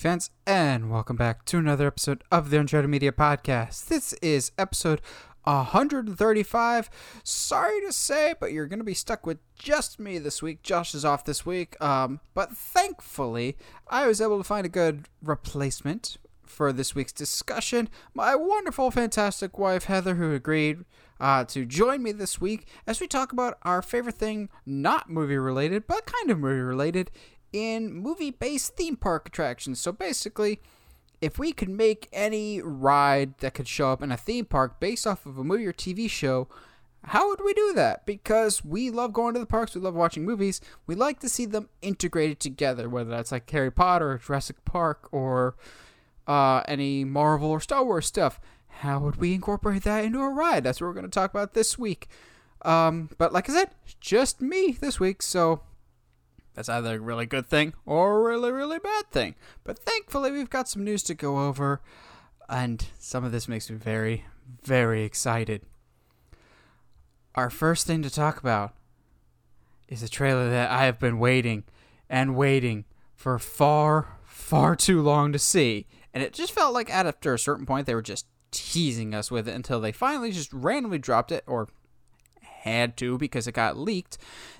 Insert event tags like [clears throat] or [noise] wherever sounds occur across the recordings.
fans, and welcome back to another episode of the Uncharted Media Podcast. This is episode 135. Sorry to say, but you're going to be stuck with just me this week. Josh is off this week, um, but thankfully, I was able to find a good replacement for this week's discussion. My wonderful, fantastic wife, Heather, who agreed uh, to join me this week as we talk about our favorite thing, not movie related, but kind of movie related, in movie based theme park attractions. So basically, if we could make any ride that could show up in a theme park based off of a movie or TV show, how would we do that? Because we love going to the parks, we love watching movies, we like to see them integrated together, whether that's like Harry Potter or Jurassic Park or uh, any Marvel or Star Wars stuff. How would we incorporate that into a ride? That's what we're going to talk about this week. Um, but like I said, just me this week, so that's either a really good thing or a really, really bad thing. But thankfully, we've got some news to go over, and some of this makes me very, very excited. Our first thing to talk about is a trailer that I have been waiting and waiting for far, far too long to see. And it just felt like after a certain point, they were just teasing us with it until they finally just randomly dropped it, or had to because it got leaked.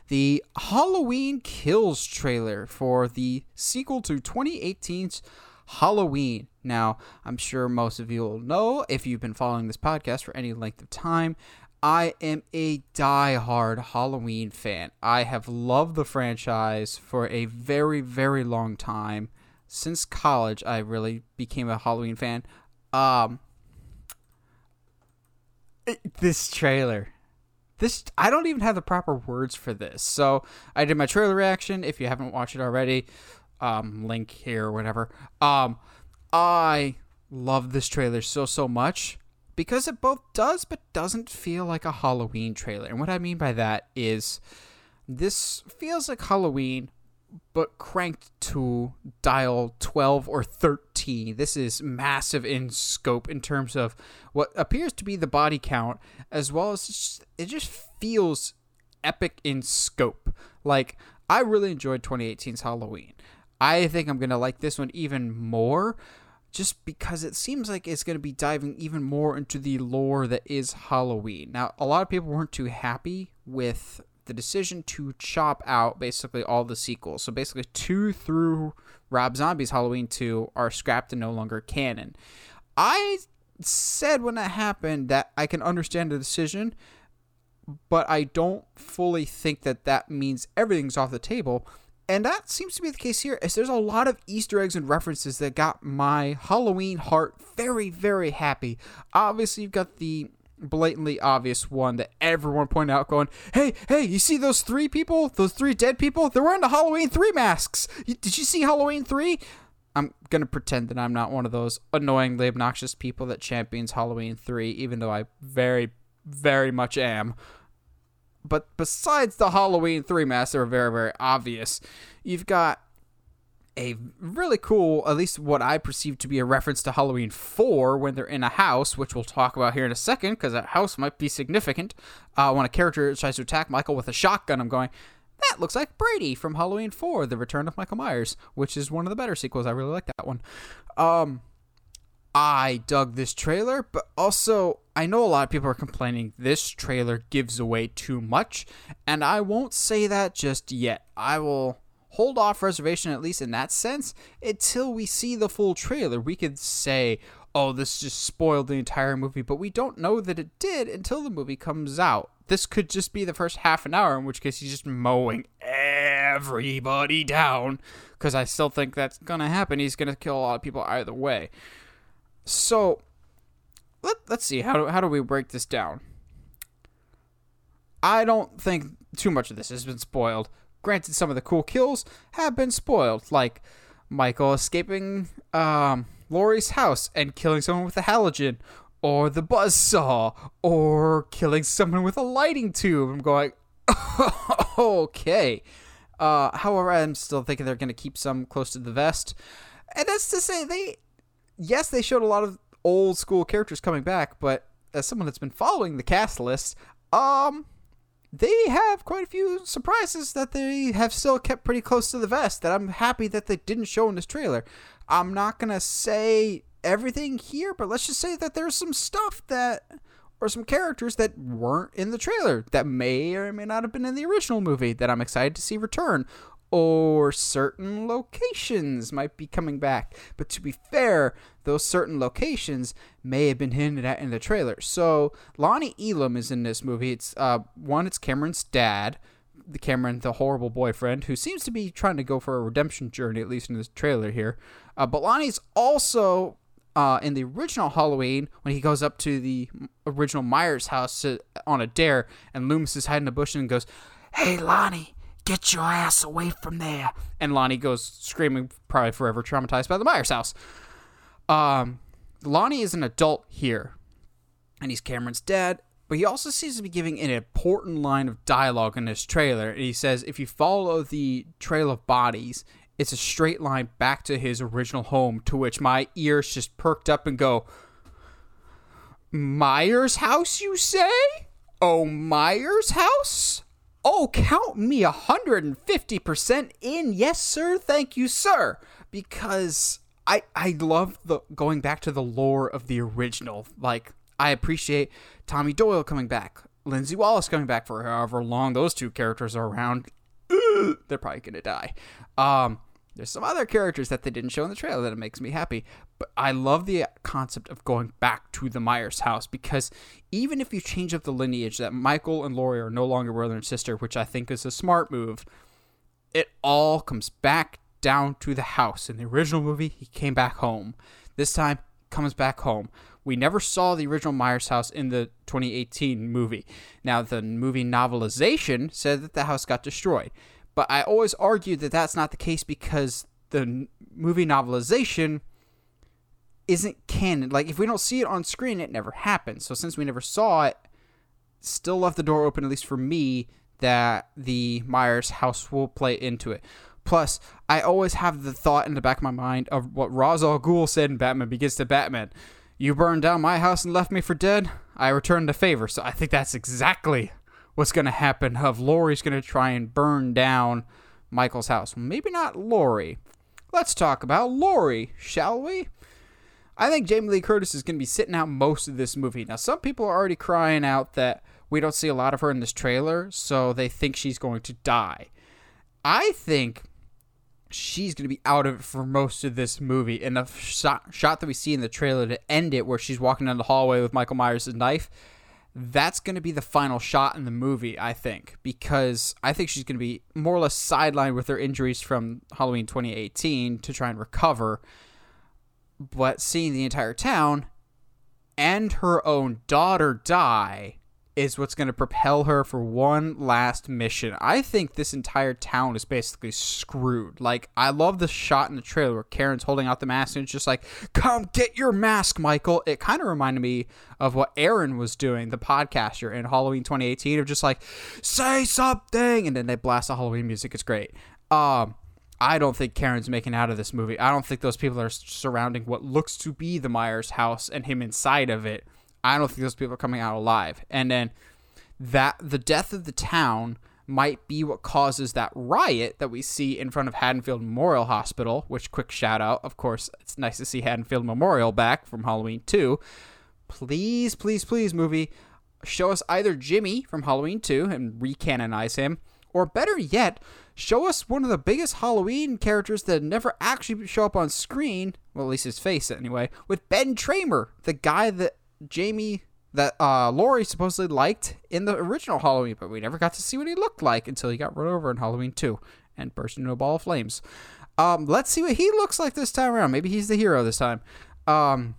The Halloween Kills trailer for the sequel to 2018's Halloween. Now, I'm sure most of you will know if you've been following this podcast for any length of time. I am a die-hard Halloween fan. I have loved the franchise for a very, very long time. Since college, I really became a Halloween fan. Um, this trailer this I don't even have the proper words for this. So I did my trailer reaction. If you haven't watched it already, um, link here or whatever. Um, I love this trailer so so much because it both does but doesn't feel like a Halloween trailer. And what I mean by that is this feels like Halloween but cranked to dial 12 or 13. This is massive in scope in terms of what appears to be the body count, as well as just, it just feels epic in scope. Like, I really enjoyed 2018's Halloween. I think I'm to like this one even more just because it seems like it's to be diving even more into the lore that is Halloween. Now, a lot of people weren't too happy with the decision to chop out basically all the sequels. So basically, two through Rob Zombie's Halloween 2 are scrapped and no longer canon. I said when that happened that I can understand the decision, but I don't fully think that that means everything's off the table. And that seems to be the case here, as there's a lot of Easter eggs and references that got my Halloween heart very, very happy. Obviously, you've got the blatantly obvious one that everyone pointed out, going, "Hey, hey, you see those three people? Those three dead people? They're wearing the Halloween three masks. Did you see Halloween three? I'm gonna pretend that I'm not one of those annoyingly obnoxious people that champions Halloween three, even though I very, very much am. But besides the Halloween three masks, that are very, very obvious. You've got a really cool, at least what I perceive to be a reference to Halloween 4 when they're in a house, which we'll talk about here in a second because that house might be significant. Uh, when a character tries to attack Michael with a shotgun, I'm going, that looks like Brady from Halloween 4, The Return of Michael Myers, which is one of the better sequels. I really like that one. Um, I dug this trailer, but also I know a lot of people are complaining this trailer gives away too much, and I won't say that just yet. I will hold off reservation at least in that sense until we see the full trailer. We could say, "Oh, this just spoiled the entire movie," but we don't know that it did until the movie comes out. This could just be the first half an hour, in which case he's just mowing everybody down. Because I still think that's gonna happen. He's gonna kill a lot of people either way. So let, let's see how do, how do we break this down. I don't think too much of this has been spoiled. Granted, some of the cool kills have been spoiled, like Michael escaping um, Laurie's house and killing someone with a halogen, or the buzz saw, or killing someone with a lighting tube. I'm going, [laughs] okay. Uh, however, I'm still thinking they're going to keep some close to the vest. And that's to say, they, yes, they showed a lot of old school characters coming back, but as someone that's been following the cast list, um, they have quite a few surprises that they have still kept pretty close to the vest that I'm happy that they didn't show in this trailer. I'm not going to say everything here, but let's just say that there's some stuff that or some characters that weren't in the trailer that may or may not have been in the original movie that I'm excited to see return or certain locations might be coming back. But to be fair, those certain locations may have been hinted at in the trailer. So Lonnie Elam is in this movie. It's uh, one, it's Cameron's dad, the Cameron, the horrible boyfriend, who seems to be trying to go for a redemption journey, at least in this trailer here. Uh, but Lonnie's also uh, in the original Halloween when he goes up to the original Myers house to, on a dare, and Loomis is hiding in a bush and goes, "Hey, Lonnie." Get your ass away from there. And Lonnie goes screaming, probably forever traumatized by the Myers house. Um, Lonnie is an adult here, and he's Cameron's dad, but he also seems to be giving an important line of dialogue in this trailer. And he says, if you follow the trail of bodies, it's a straight line back to his original home, to which my ears just perked up and go, Myers house, you say? Oh, Myers house? Oh, count me 150% in. Yes, sir. Thank you, sir. Because I I love the going back to the lore of the original. Like I appreciate Tommy Doyle coming back, Lindsay Wallace coming back for however long those two characters are around. [clears throat] They're probably gonna die. Um, there's some other characters that they didn't show in the trailer that it makes me happy. But I love the concept of going back to the Myers house because even if you change up the lineage that Michael and Laurie are no longer brother and sister, which I think is a smart move, it all comes back down to the house. In the original movie, he came back home. This time, comes back home. We never saw the original Myers house in the 2018 movie. Now, the movie novelization said that the house got destroyed. But I always argue that that's not the case because the movie novelization isn't canon. Like, if we don't see it on screen, it never happened. So, since we never saw it, still left the door open, at least for me, that the Myers house will play into it. Plus, I always have the thought in the back of my mind of what Ra's al Ghul said in Batman Begins to Batman. You burned down my house and left me for dead. I returned the favor. So I think that's exactly what's going to happen. Of Laurie's going to try and burn down Michael's house. Maybe not Laurie. Let's talk about Laurie, shall we? I think Jamie Lee Curtis is going to be sitting out most of this movie. Now, some people are already crying out that we don't see a lot of her in this trailer, so they think she's going to die. I think she's going to be out of it for most of this movie. And the shot, shot that we see in the trailer to end it, where she's walking down the hallway with Michael Myers' knife, that's going to be the final shot in the movie, I think, because I think she's going to be more or less sidelined with her injuries from Halloween 2018 to try and recover. But seeing the entire town and her own daughter die is what's going to propel her for one last mission. I think this entire town is basically screwed. Like, I love the shot in the trailer where Karen's holding out the mask and it's just like, come get your mask, Michael. It kind of reminded me of what Aaron was doing, the podcaster in Halloween 2018, of just like, say something. And then they blast the Halloween music. It's great. Um, I don't think Karen's making out of this movie. I don't think those people are surrounding what looks to be the Myers house and him inside of it I don't think those people are coming out alive. And then that the death of the town might be what causes that riot that we see in front of Haddonfield Memorial Hospital, which quick shout out, of course, it's nice to see Haddonfield Memorial back from Halloween 2. Please, please, please, movie, show us either Jimmy from Halloween 2 and recanonize him, or better yet, show us one of the biggest Halloween characters that never actually show up on screen, well, at least his face anyway, with Ben Tramer, the guy that Jamie that uh, Laurie supposedly liked in the original Halloween, but we never got to see what he looked like until he got run over in Halloween 2 and burst into a ball of flames. Um, let's see what he looks like this time around. Maybe he's the hero this time. Um,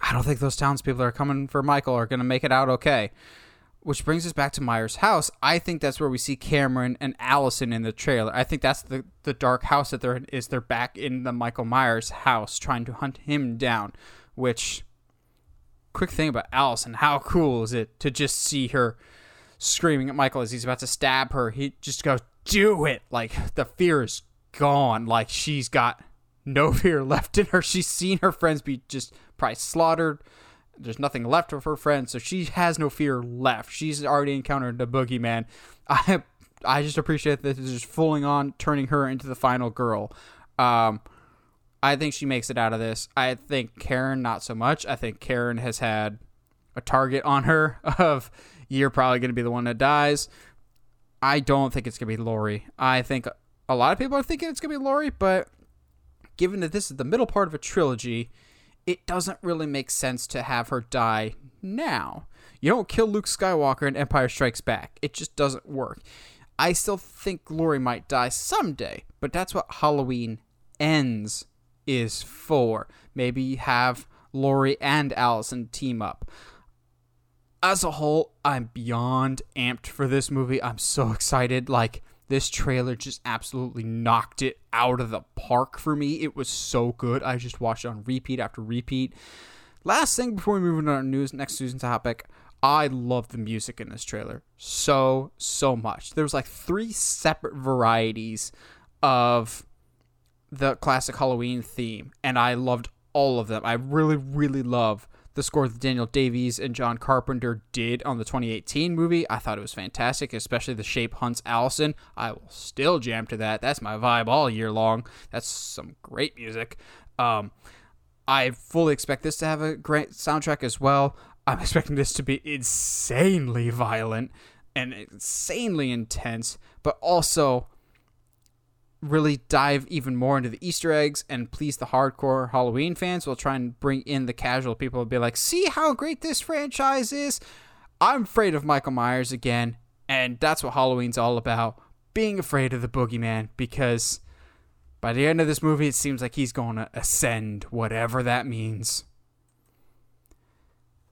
I don't think those townspeople that are coming for Michael are going to make it out okay. Which brings us back to Myers' house. I think that's where we see Cameron and Allison in the trailer. I think that's the, the dark house that they're in, is they're back in the Michael Myers house trying to hunt him down, which quick thing about Allison. How cool is it to just see her screaming at Michael as he's about to stab her? He just goes, "Do it!" Like the fear is gone. Like she's got no [laughs] fear left in her. She's seen her friends be just probably slaughtered. There's nothing left of her friends, so she has no fear left. She's already encountered the boogeyman. [laughs] I I just appreciate that this is just fooling on turning her into the final girl. Um, I think she makes it out of this. I think Karen not so much. I think Karen has had a target on her [laughs] of you're probably going to be the one that dies. I don't think it's going to be Laurie. I think a lot of people are thinking it's going to be Laurie, but given that this is the middle part of a trilogy, it doesn't really make sense to have her die now. You don't kill Luke Skywalker in Empire Strikes Back. It just doesn't work. I still think Laurie might die someday, but that's what Halloween ends is for. Maybe have Laurie and Allison team up. As a whole, I'm beyond amped for this movie. I'm so excited. Like, this trailer just absolutely knocked it out of the park for me. It was so good. I just watched it on repeat after repeat. Last thing before we move on to our news, next news topic, I love the music in this trailer so so much. There was like three separate varieties of the classic Halloween theme, and I loved all of them. I really, really love the score that Daniel Davies and John Carpenter did on the 2018 movie. I thought it was fantastic, especially the Shape Hunts Allison. I will still jam to that. That's my vibe all year long. That's some great music. Um, I fully expect this to have a great soundtrack as well. I'm [laughs] expecting this to be insanely violent and insanely intense, but also really dive even more into the Easter eggs and please the hardcore Halloween fans. We'll try and bring in the casual people and be like, see how great this franchise is? I'm afraid of Michael Myers again, and that's what Halloween's all about being afraid of the boogeyman because by the end of this movie, it seems like he's going to ascend, whatever that means.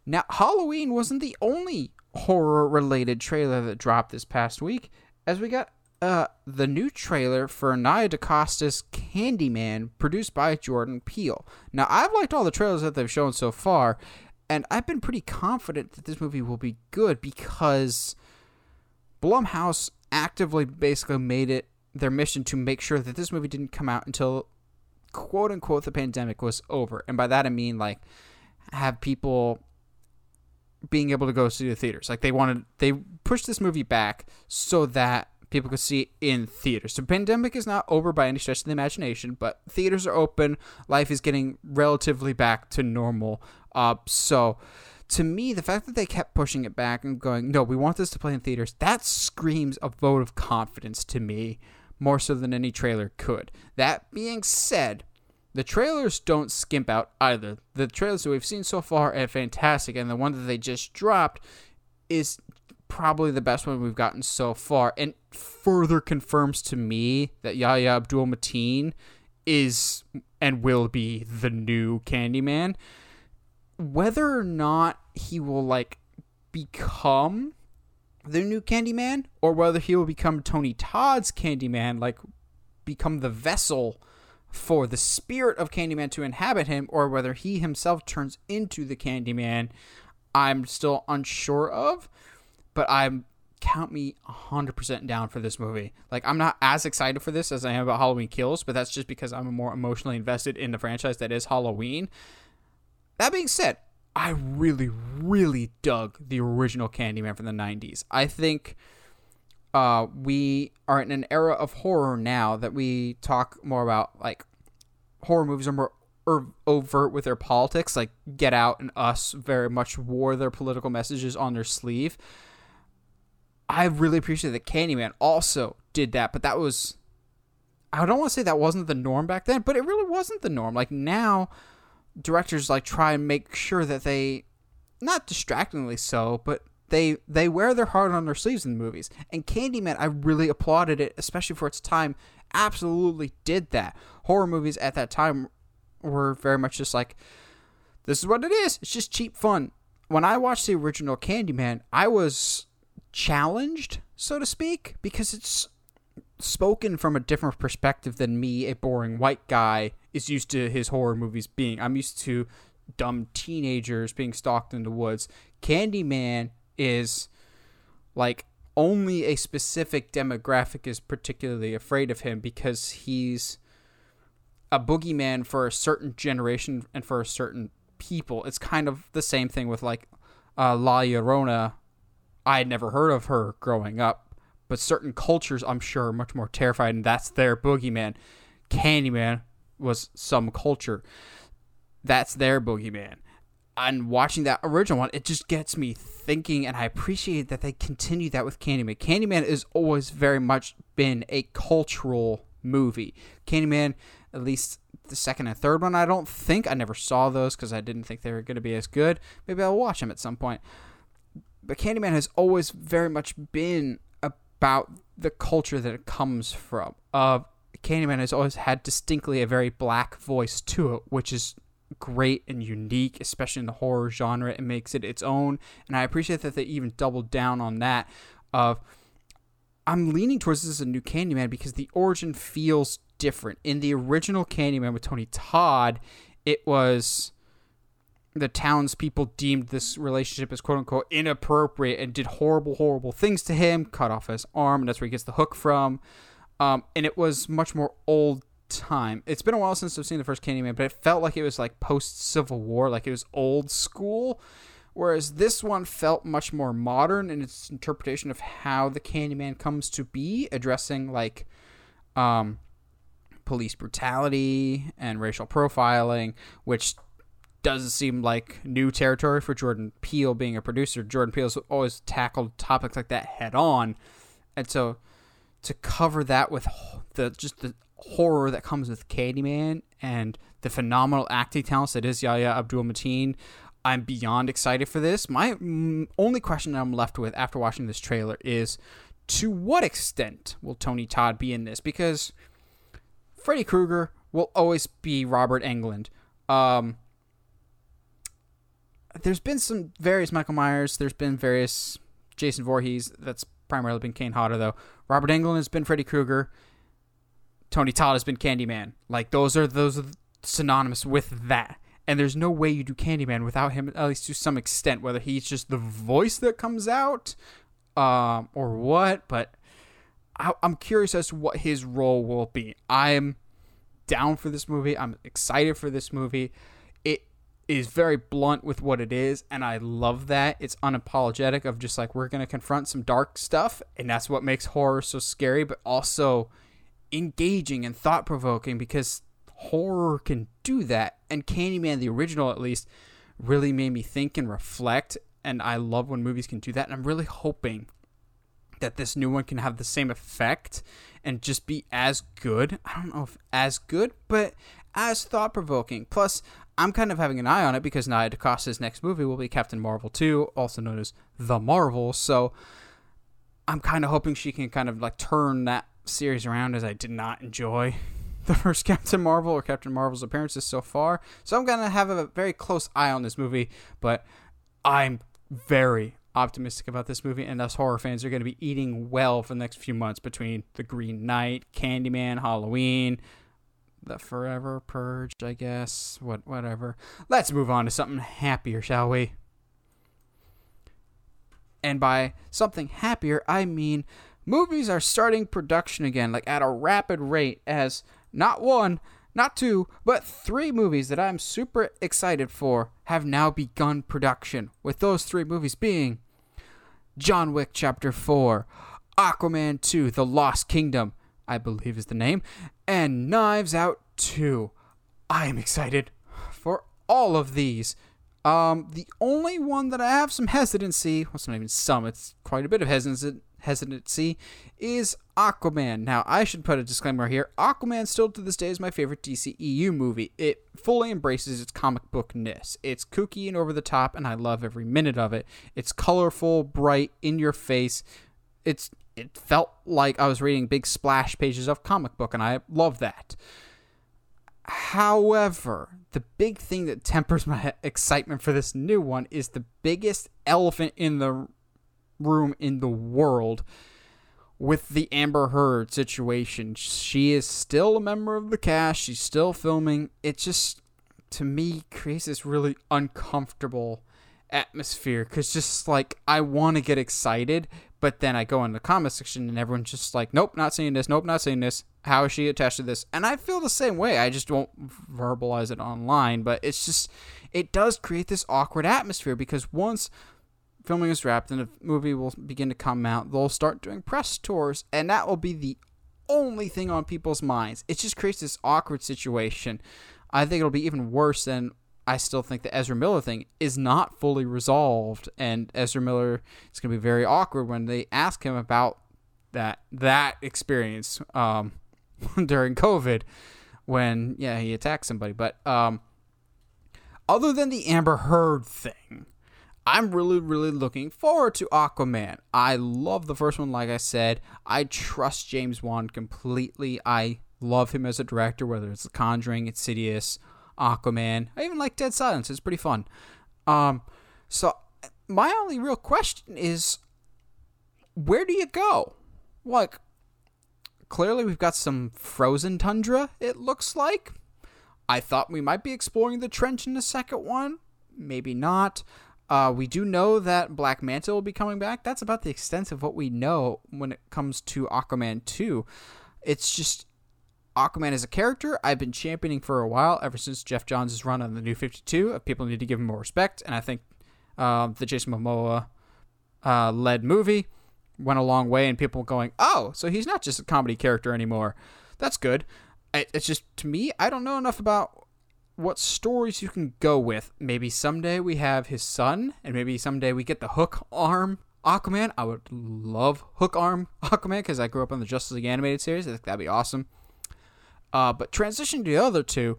Now, Halloween wasn't the only horror related trailer that dropped this past week, as we got uh, the new trailer for Nia DaCosta's Candyman, produced by Jordan Peele. Now, I've liked all the trailers that they've shown so far, and I've been pretty confident that this movie will be good because Blumhouse actively basically made it their mission to make sure that this movie didn't come out until quote unquote the pandemic was over. And by that I mean like have people being able to go to the theaters. Like they wanted they pushed this movie back so that people could see in theaters. So pandemic is not over by any stretch of the imagination, but theaters are open. Life is getting relatively back to normal. Uh, so to me, the fact that they kept pushing it back and going, no, we want this to play in theaters, that screams a vote of confidence to me, more so than any trailer could. That being said, the trailers don't skimp out either. The trailers that we've seen so far are fantastic, and the one that they just dropped is probably the best one we've gotten so far, and further confirms to me that Yahya Abdul Mateen is and will be the new Candyman. Whether or not he will like become the new Candyman, or whether he will become Tony Todd's Candyman, like become the vessel for the spirit of Candyman to inhabit him, or whether he himself turns into the Candyman, I'm still unsure of but I'm count me 100% down for this movie. Like I'm not as excited for this as I am about Halloween Kills, but that's just because I'm more emotionally invested in the franchise that is Halloween. That being said, I really really dug the original Candyman from the 90s. I think uh, we are in an era of horror now that we talk more about like horror movies are more overt with their politics like Get Out and Us very much wore their political messages on their sleeve I really appreciate that Candyman also did that, but that was I don't want to say that wasn't the norm back then, but it really wasn't the norm. Like now directors like try and make sure that they not distractingly so, but they they wear their heart on their sleeves in the movies. And Candyman, I really applauded it, especially for its time. Absolutely did that. Horror movies at that time were very much just like, this is what it is. It's just cheap fun. When I watched the original Candyman, I was challenged, so to speak, because it's spoken from a different perspective than me, a boring white guy, is used to his horror movies being. I'm used to dumb teenagers being stalked in the woods. Candyman is like only a specific demographic is particularly afraid of him because he's a boogeyman for a certain generation and for a certain people. It's kind of the same thing with like uh, La Llorona I had never heard of her growing up, but certain cultures I'm sure are much more terrified, and that's their boogeyman. Candyman, was some culture. That's their boogeyman. And watching that original one, it just gets me thinking, and I appreciate that they continue that with Candyman. Candyman has always very much been a cultural movie. Candyman, at least the second and third one, I don't think I never saw those because I didn't think they were going to be as good. Maybe I'll watch them at some point. But Candyman has always very much been about the culture that it comes from. Uh, Candyman has always had distinctly a very black voice to it, which is great and unique, especially in the horror genre. It makes it its own, and I appreciate that they even doubled down on that. Of I'm leaning towards this as a new Candyman because the origin feels different. In the original Candyman with Tony Todd, it was the townspeople deemed this relationship as quote unquote inappropriate and did horrible, horrible things to him, cut off his arm, and that's where he gets the hook from. Um, and it was much more old time. It's been a while since I've seen the first Candyman, but it felt like it was like post Civil War, like it was old school. Whereas this one felt much more modern in its interpretation of how the Candyman comes to be, addressing like um, police brutality and racial profiling, which doesn't seem like new territory for Jordan Peele being a producer. Jordan Peele's always tackled topics like that head on. And so to cover that with the just the horror that comes with Candyman and the phenomenal acting talents that is Yahya Abdul Mateen, I'm beyond excited for this. My only question that I'm left with after watching this trailer is to what extent will Tony Todd be in this? Because Freddy Krueger will always be Robert Englund. Um, there's been some various Michael Myers. There's been various Jason Voorhees. That's primarily been Kane Hodder though. Robert Englund has been Freddy Krueger. Tony Todd has been Candyman. Like those are those are synonymous with that. And there's no way you do Candyman without him, at least to some extent, whether he's just the voice that comes out, um, or what. But I, I'm curious as to what his role will be. I'm down for this movie. I'm excited for this movie is very blunt with what it is and i love that it's unapologetic of just like we're going to confront some dark stuff and that's what makes horror so scary but also engaging and thought-provoking because horror can do that and candyman the original at least really made me think and reflect and i love when movies can do that and i'm really hoping that this new one can have the same effect and just be as good i don't know if as good but as thought provoking. Plus, I'm kind of having an eye on it because Nia DaCosta's next movie will be Captain Marvel 2, also known as The Marvel. So I'm kind of hoping she can kind of like turn that series around as I did not enjoy [laughs] the first Captain Marvel or Captain Marvel's appearances so far. So I'm going to have a very close eye on this movie, but I'm very optimistic about this movie, and us horror fans are going to be eating well for the next few months between The Green Knight, Candyman, Halloween, the forever purge, I guess. What whatever. Let's move on to something happier, shall we? And by something happier, I mean movies are starting production again, like at a rapid rate, as not one, not two, but three movies that I'm super excited for have now begun production. With those three movies being John Wick Chapter 4, Aquaman 2, The Lost Kingdom, I believe is the name, and Knives Out 2. I am excited for all of these. Um, the only one that I have some hesitancy, well, it's not even some, it's quite a bit of hesitancy, hesitancy is Aquaman. Now, I should put a disclaimer here. Aquaman still to this day is my favorite DCEU movie. It fully embraces its comic bookness. It's kooky and over the top, and I love every minute of it. It's colorful, bright, in your face. It's it felt like I was reading big splash pages of comic book, and I love that. However, the big thing that tempers [laughs] my excitement for this new one is the biggest elephant in the room in the world with the Amber Heard situation. She is still a member of the cast, she's still filming. It just, to me, creates this really uncomfortable atmosphere because just like I want to get excited, but then I go in the comment section and everyone's just like, nope, not seeing this. Nope, not seeing this. How is she attached to this? And I feel the same way. I just won't verbalize it online. But it's just, it does create this awkward atmosphere because once filming is wrapped and the movie will begin to come out, they'll start doing press tours. And that will be the only thing on people's minds. It just creates this awkward situation. I think it'll be even worse than I still think the Ezra Miller thing is not fully resolved, and Ezra Miller is going to be very awkward when they ask him about that that experience um, [laughs] during COVID when yeah he attacked somebody. But um, other than the Amber Heard thing, I'm really, really looking forward to Aquaman. I love the first one, like I said. I trust James Wan completely. I love him as a director, whether it's The Conjuring, Insidious, Aquaman. I even like Dead Silence. It's pretty fun. Um, so my only real question is, where do you go? Like, clearly we've got some frozen tundra. It looks like. I thought we might be exploring the trench in the second one. Maybe not. Uh, we do know that Black Manta will be coming back. That's about the extent of what we know when it comes to Aquaman 2. It's just Aquaman as a character, I've been championing for a while, ever since Geoff Johns' run on the New 52. People need to give him more respect, and I think uh, the Jason Momoa uh, led movie went a long way, and people going, oh, so he's not just a comedy character anymore. That's good. It's just, to me, I don't know enough about what stories you can go with. Maybe someday we have his son, and maybe someday we get the hook arm Aquaman. I would love hook arm Aquaman because I grew up on the Justice League animated series. I think that'd be awesome. Uh, but transition to the other two,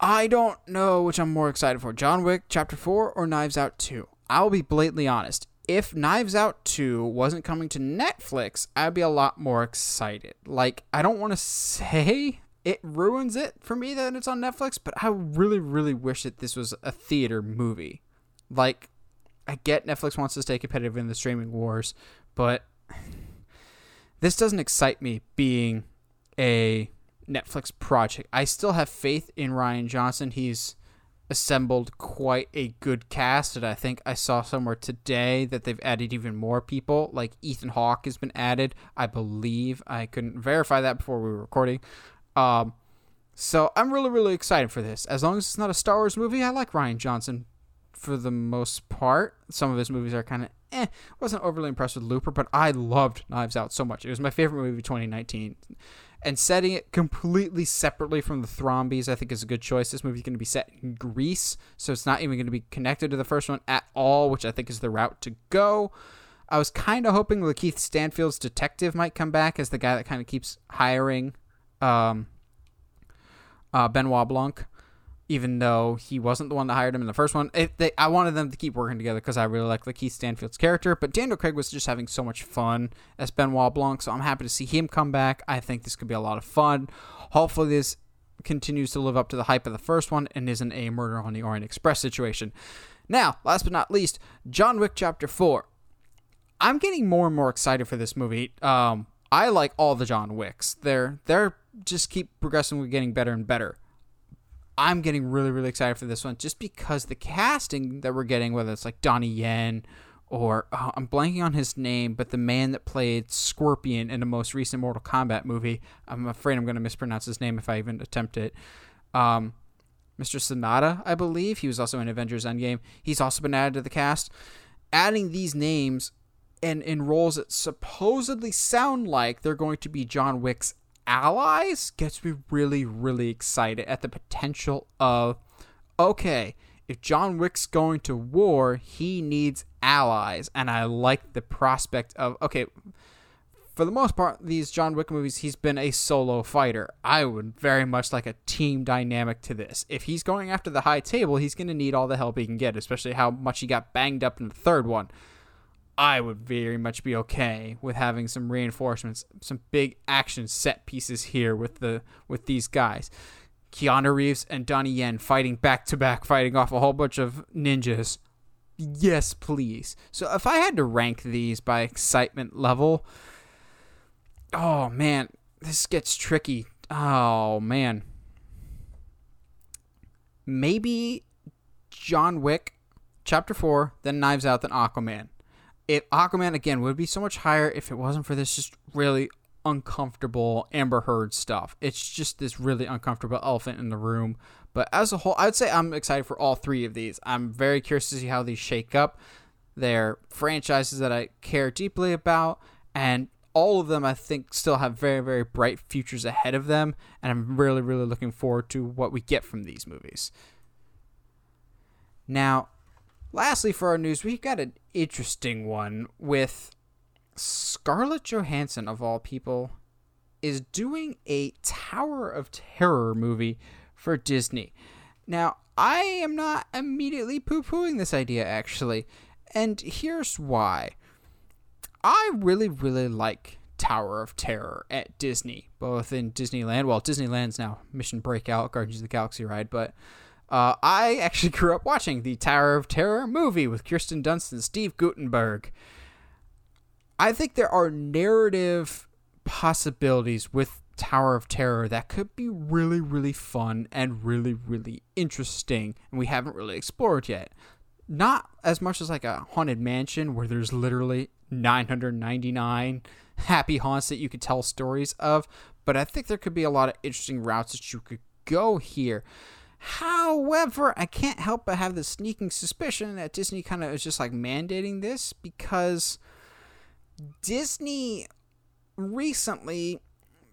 I don't know which I'm more excited for John Wick Chapter 4 or Knives Out 2. I'll be blatantly honest. If Knives Out 2 wasn't coming to Netflix, I'd be a lot more excited. Like, I don't want to say it ruins it for me that it's on Netflix, but I really, really wish that this was a theater movie. Like, I get Netflix wants to stay competitive in the streaming wars, but [sighs] this doesn't excite me being a Netflix project. I still have faith in Rian Johnson. He's assembled quite a good cast, and I think I saw somewhere today that they've added even more people. Like Ethan Hawke has been added, I believe. I couldn't verify that before we were recording. Um, so I'm really, really excited for this. As long as it's not a Star Wars movie, I like Rian Johnson for the most part. Some of his movies are kind of eh. Wasn't overly impressed with Looper, but I loved Knives Out so much. It was my favorite movie of 2019. And setting it completely separately from the Thrombeys, I think, is a good choice. This movie is going to be set in Greece, so it's not even going to be connected to the first one at all, which I think is the route to go. I was kind of hoping Lakeith Stanfield's detective might come back as the guy that kind of keeps hiring um, uh, Benoit Blanc, even though he wasn't the one that hired him in the first one. They, I wanted them to keep working together because I really like Lakeith Stanfield's character. But Daniel Craig was just having so much fun as Benoit Blanc, so I'm happy to see him come back. I think this could be a lot of fun. Hopefully, this continues to live up to the hype of the first one and isn't a Murder on the Orient Express situation. Now, last but not least, John Wick Chapter 4. I'm getting more and more excited for this movie. Um, I like all the John Wicks. They're they're just keep progressively getting better and better. I'm getting really really excited for this one just because the casting that we're getting, whether it's like Donnie Yen or oh, I'm blanking on his name, but the man that played Scorpion in the most recent Mortal Kombat movie. I'm afraid I'm going to mispronounce his name if I even attempt it. Um, Mr. Sanada, I believe. He was also in Avengers Endgame. He's also been added to the cast. Adding these names and in roles that supposedly sound like they're going to be John Wick's allies gets me really, really excited at the potential of okay, if John Wick's going to war, he needs allies. And I like the prospect of okay, for the most part, these John Wick movies, he's been a solo fighter. I would very much like a team dynamic to this. If he's going after the high table, he's going to need all the help he can get, especially how much he got banged up in the third one. I would very much be okay with having some reinforcements, some big action set pieces here with the with these guys. Keanu Reeves and Donnie Yen fighting back to back, fighting off a whole bunch of ninjas. Yes, please. So if I had to rank these by excitement level, oh man, this gets tricky. Oh man. Maybe John Wick, Chapter 4, then Knives Out, then Aquaman it Aquaman again would be so much higher if it wasn't for this just really uncomfortable Amber Heard stuff. It's just this really uncomfortable elephant in the room. But as a whole, I'd say I'm excited for all three of these. I'm very curious to see how these shake up. They're franchises that I care deeply about, and all of them, I think, still have very, very bright futures ahead of them, and I'm really, really looking forward to what we get from these movies. Now, lastly, for our news, we've got an interesting one with Scarlett Johansson, of all people, is doing a Tower of Terror movie for Disney. Now, I am not immediately poo pooing this idea, actually, and here's why. I really, really like Tower of Terror at Disney, both in Disneyland. Well, Disneyland's now Mission Breakout, Guardians of the Galaxy ride, but uh, I actually [laughs] grew up watching the Tower of Terror movie with Kirsten Dunst and Steve Guttenberg. I think there are narrative possibilities with Tower of Terror that could be really, really fun and really, really interesting, and we haven't really explored yet. Not as much as like a Haunted Mansion where there's literally 999 happy haunts that you could tell stories of, but I think there could be a lot of interesting routes that you could go here. However, I can't help but have the sneaking suspicion that Disney kind of is just like mandating this because Disney recently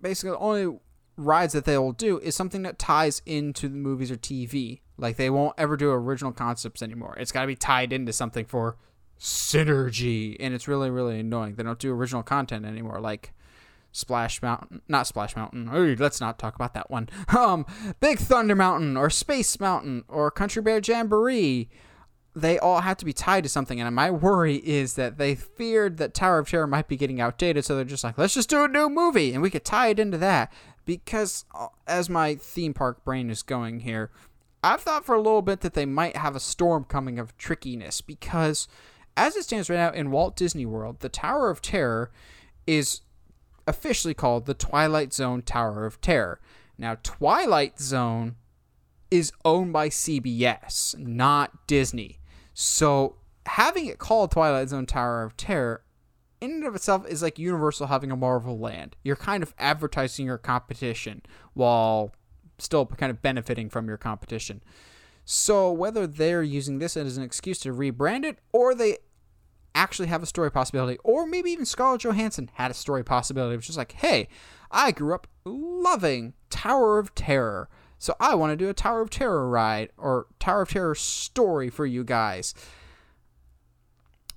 basically only rides that they will do is something that ties into the movies or TV. Like they won't ever do original concepts anymore. It's got to be tied into something for synergy, and it's really really annoying. They don't do original content anymore. Like Splash Mountain, not Splash Mountain. Ooh, let's not talk about that one. [laughs] Um, Big Thunder Mountain or Space Mountain or Country Bear Jamboree. They all have to be tied to something, and my worry is that they feared that Tower of Terror might be getting outdated, so they're just like, let's just do a new movie, and we could tie it into that. Because uh, as my theme park brain is going here, I've thought for a little bit that they might have a storm coming of trickiness because as it stands right now in Walt Disney World, the Tower of Terror is officially called the Twilight Zone Tower of Terror. Now, Twilight Zone is owned by CBS, not Disney. So, having it called Twilight Zone Tower of Terror in and of itself is like Universal having a Marvel land. You're kind of advertising your competition while still kind of benefiting from your competition. So whether they're using this as an excuse to rebrand it or they actually have a story possibility, or maybe even Scarlett Johansson had a story possibility, which is like, hey, I grew up loving Tower of Terror. So I want to do a Tower of Terror ride or Tower of Terror story for you guys.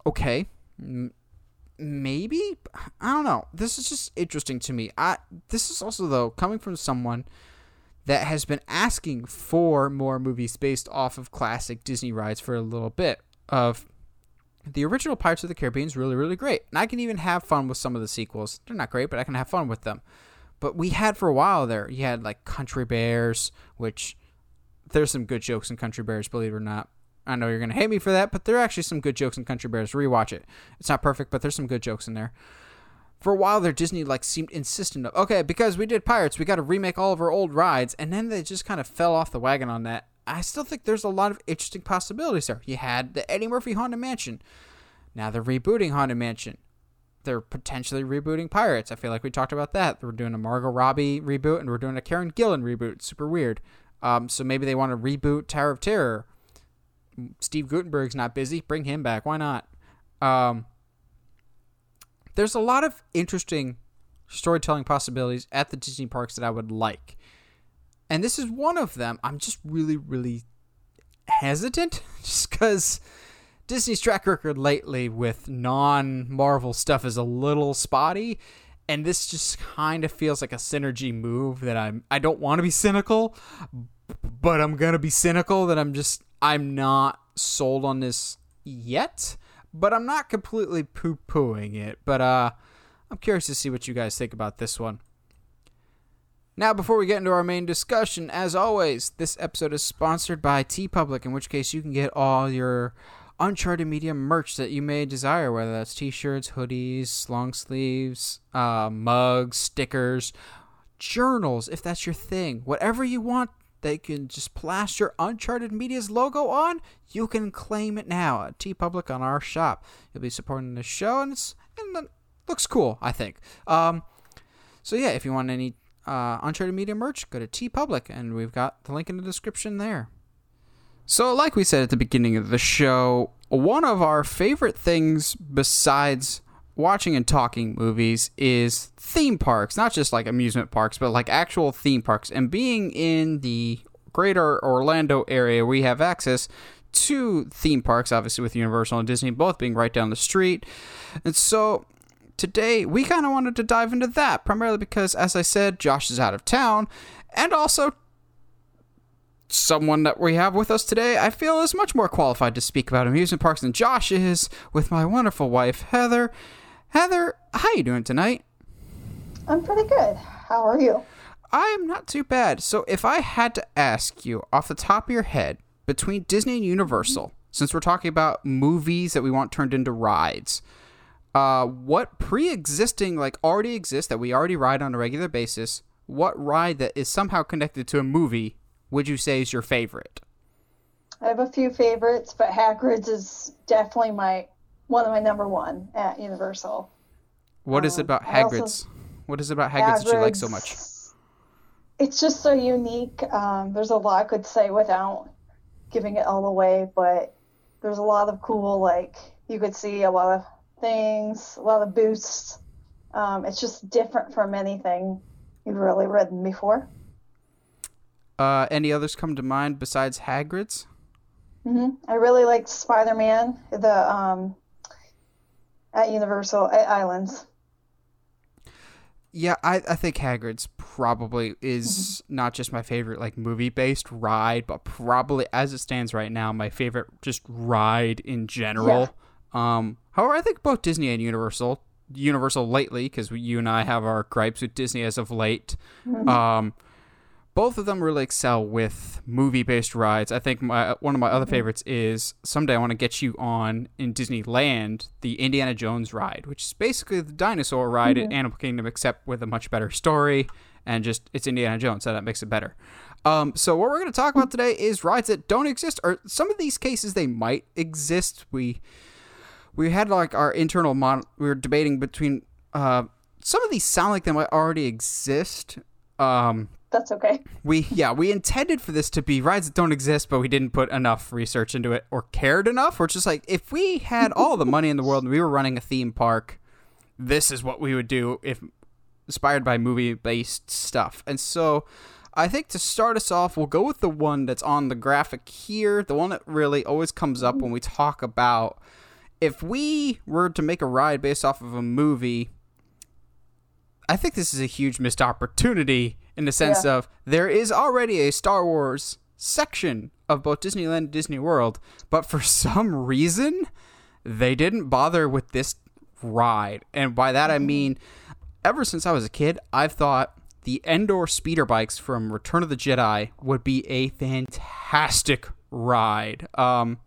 Okay, M- maybe I don't know. This is just interesting to me. I this is also though coming from someone that has been asking for more movies based off of classic Disney rides for a little bit. Of the original Pirates of the Caribbean is really, really great. And I can even have fun with some of the sequels. They're not great, but I can have fun with them. But we had for a while there, you had like Country Bears, which there's some good jokes in Country Bears, believe it or not. I know you're going to hate me for that, but there are actually some good jokes in Country Bears. Rewatch it. It's not perfect, but there's some good jokes in there for a while there disney like seemed insistent of okay because we did pirates we got to remake all of our old rides and then they just kind of fell off the wagon on that i still think there's a lot of interesting possibilities there. You had the eddie murphy haunted mansion. Now they're rebooting haunted mansion. They're potentially rebooting pirates. I feel like we talked about that. We're doing a margot robbie reboot and we're doing a karen gillan reboot. Super weird. Um, so maybe they want to reboot tower of terror. Steve guttenberg's not busy. Bring him back. Why not? Um, there's a lot of interesting storytelling possibilities at the Disney parks that I would like. And this is one of them. I'm just really, really hesitant [laughs] just because Disney's track record lately with non Marvel stuff is a little spotty. And this just kind of feels like a synergy move that I'm I don't want to be cynical, but I'm gonna be cynical that I'm just I'm not sold on this yet but I'm not completely poo pooing it. But uh, I'm curious to see what you guys think about this one. Now, before we get into our main discussion, as always, this episode is sponsored by TeePublic, in which case you can get all your Uncharted Media merch that you may desire, whether that's t shirts, hoodies, long sleeves, uh, mugs, stickers, journals, if that's your thing. Whatever you want they can just plaster Uncharted Media's logo on, you can claim it now at TeePublic on our shop. You'll be supporting the show, and, it's, and it looks cool, I think. Um, so yeah, if you want any uh, Uncharted Media merch, go to TeePublic, and we've got the link in the description there. So, like we said at the beginning of the show, one of our favorite things besides watching and talking movies is theme parks, not just like amusement parks, but like actual theme parks. And being in the greater Orlando area, we have access to theme parks, obviously with Universal and Disney both being right down the street. And so today we kind of wanted to dive into that, primarily because, as I said, Josh is out of town, and also someone that we have with us today I feel is much more qualified to speak about amusement parks than Josh is with my wonderful wife Heather. Heather, how you doing tonight? I'm pretty good. How are you? I'm not too bad. So if I had to ask you off the top of your head between Disney and Universal, since we're talking about movies that we want turned into rides, uh, what pre-existing like already exists that we already ride on a regular basis, what ride that is somehow connected to a movie would you say is your favorite? I have a few favorites, but Hagrid's is definitely my one of my number one at Universal. What is it about Um, also- Hagrid's? What is it about Hagrid's that you like so much? It's just so unique. Um, there's a lot I could say without giving it all away, but there's a lot of cool, like, you could see a lot of things, a lot of boosts. Um, it's just different from anything you've really ridden before. Uh, any others come to mind besides Hagrid's? Mm-hmm. I really liked Spider-Man, the um, at Universal at Islands. Yeah, I, I think Hagrid's probably is Mm-hmm. not just my favorite like movie based ride, but probably as it stands right now, my favorite just ride in general. Um, however, I think both Disney and Universal, Universal lately, because you and I have our gripes with Disney as of late. Mm-hmm. Um, both of them really excel with movie based rides. I think my one of my other favorites is someday I want to get you on in Disneyland the Indiana Jones ride, which is basically the dinosaur ride at Animal Kingdom, except with a much better story and just it's Indiana Jones, so that makes it better. Um, so what we're going to talk about today is rides that don't exist, or some of these cases they might exist. We we had like our internal mon- we were debating between uh, some of these sound like they might already exist. Um, That's okay. we yeah we intended for this to be rides that don't exist but we didn't put enough research into it or cared enough we're just like if we had all the money in the world and we were running a theme park this is what we would do if inspired by movie based stuff and so i think to start us off we'll go with the one that's on the graphic here the one that really always comes up when we talk about if we were to make a ride based off of a movie I think this is a huge missed opportunity in the sense Yeah. of there is already a Star Wars section of both Disneyland and Disney World, but for [laughs] some reason they didn't bother with this ride. And by that I mean ever since I was a kid, I've thought the Endor speeder bikes from Return of the Jedi would be a fantastic ride. Um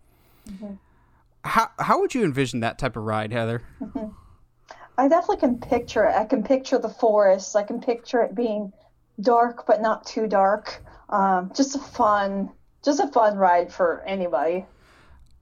how how would you envision that type of ride, Heather? [laughs] I definitely can picture it. I can picture the forest. I can picture it being dark but not too dark. Um, just a fun, just a fun ride for anybody.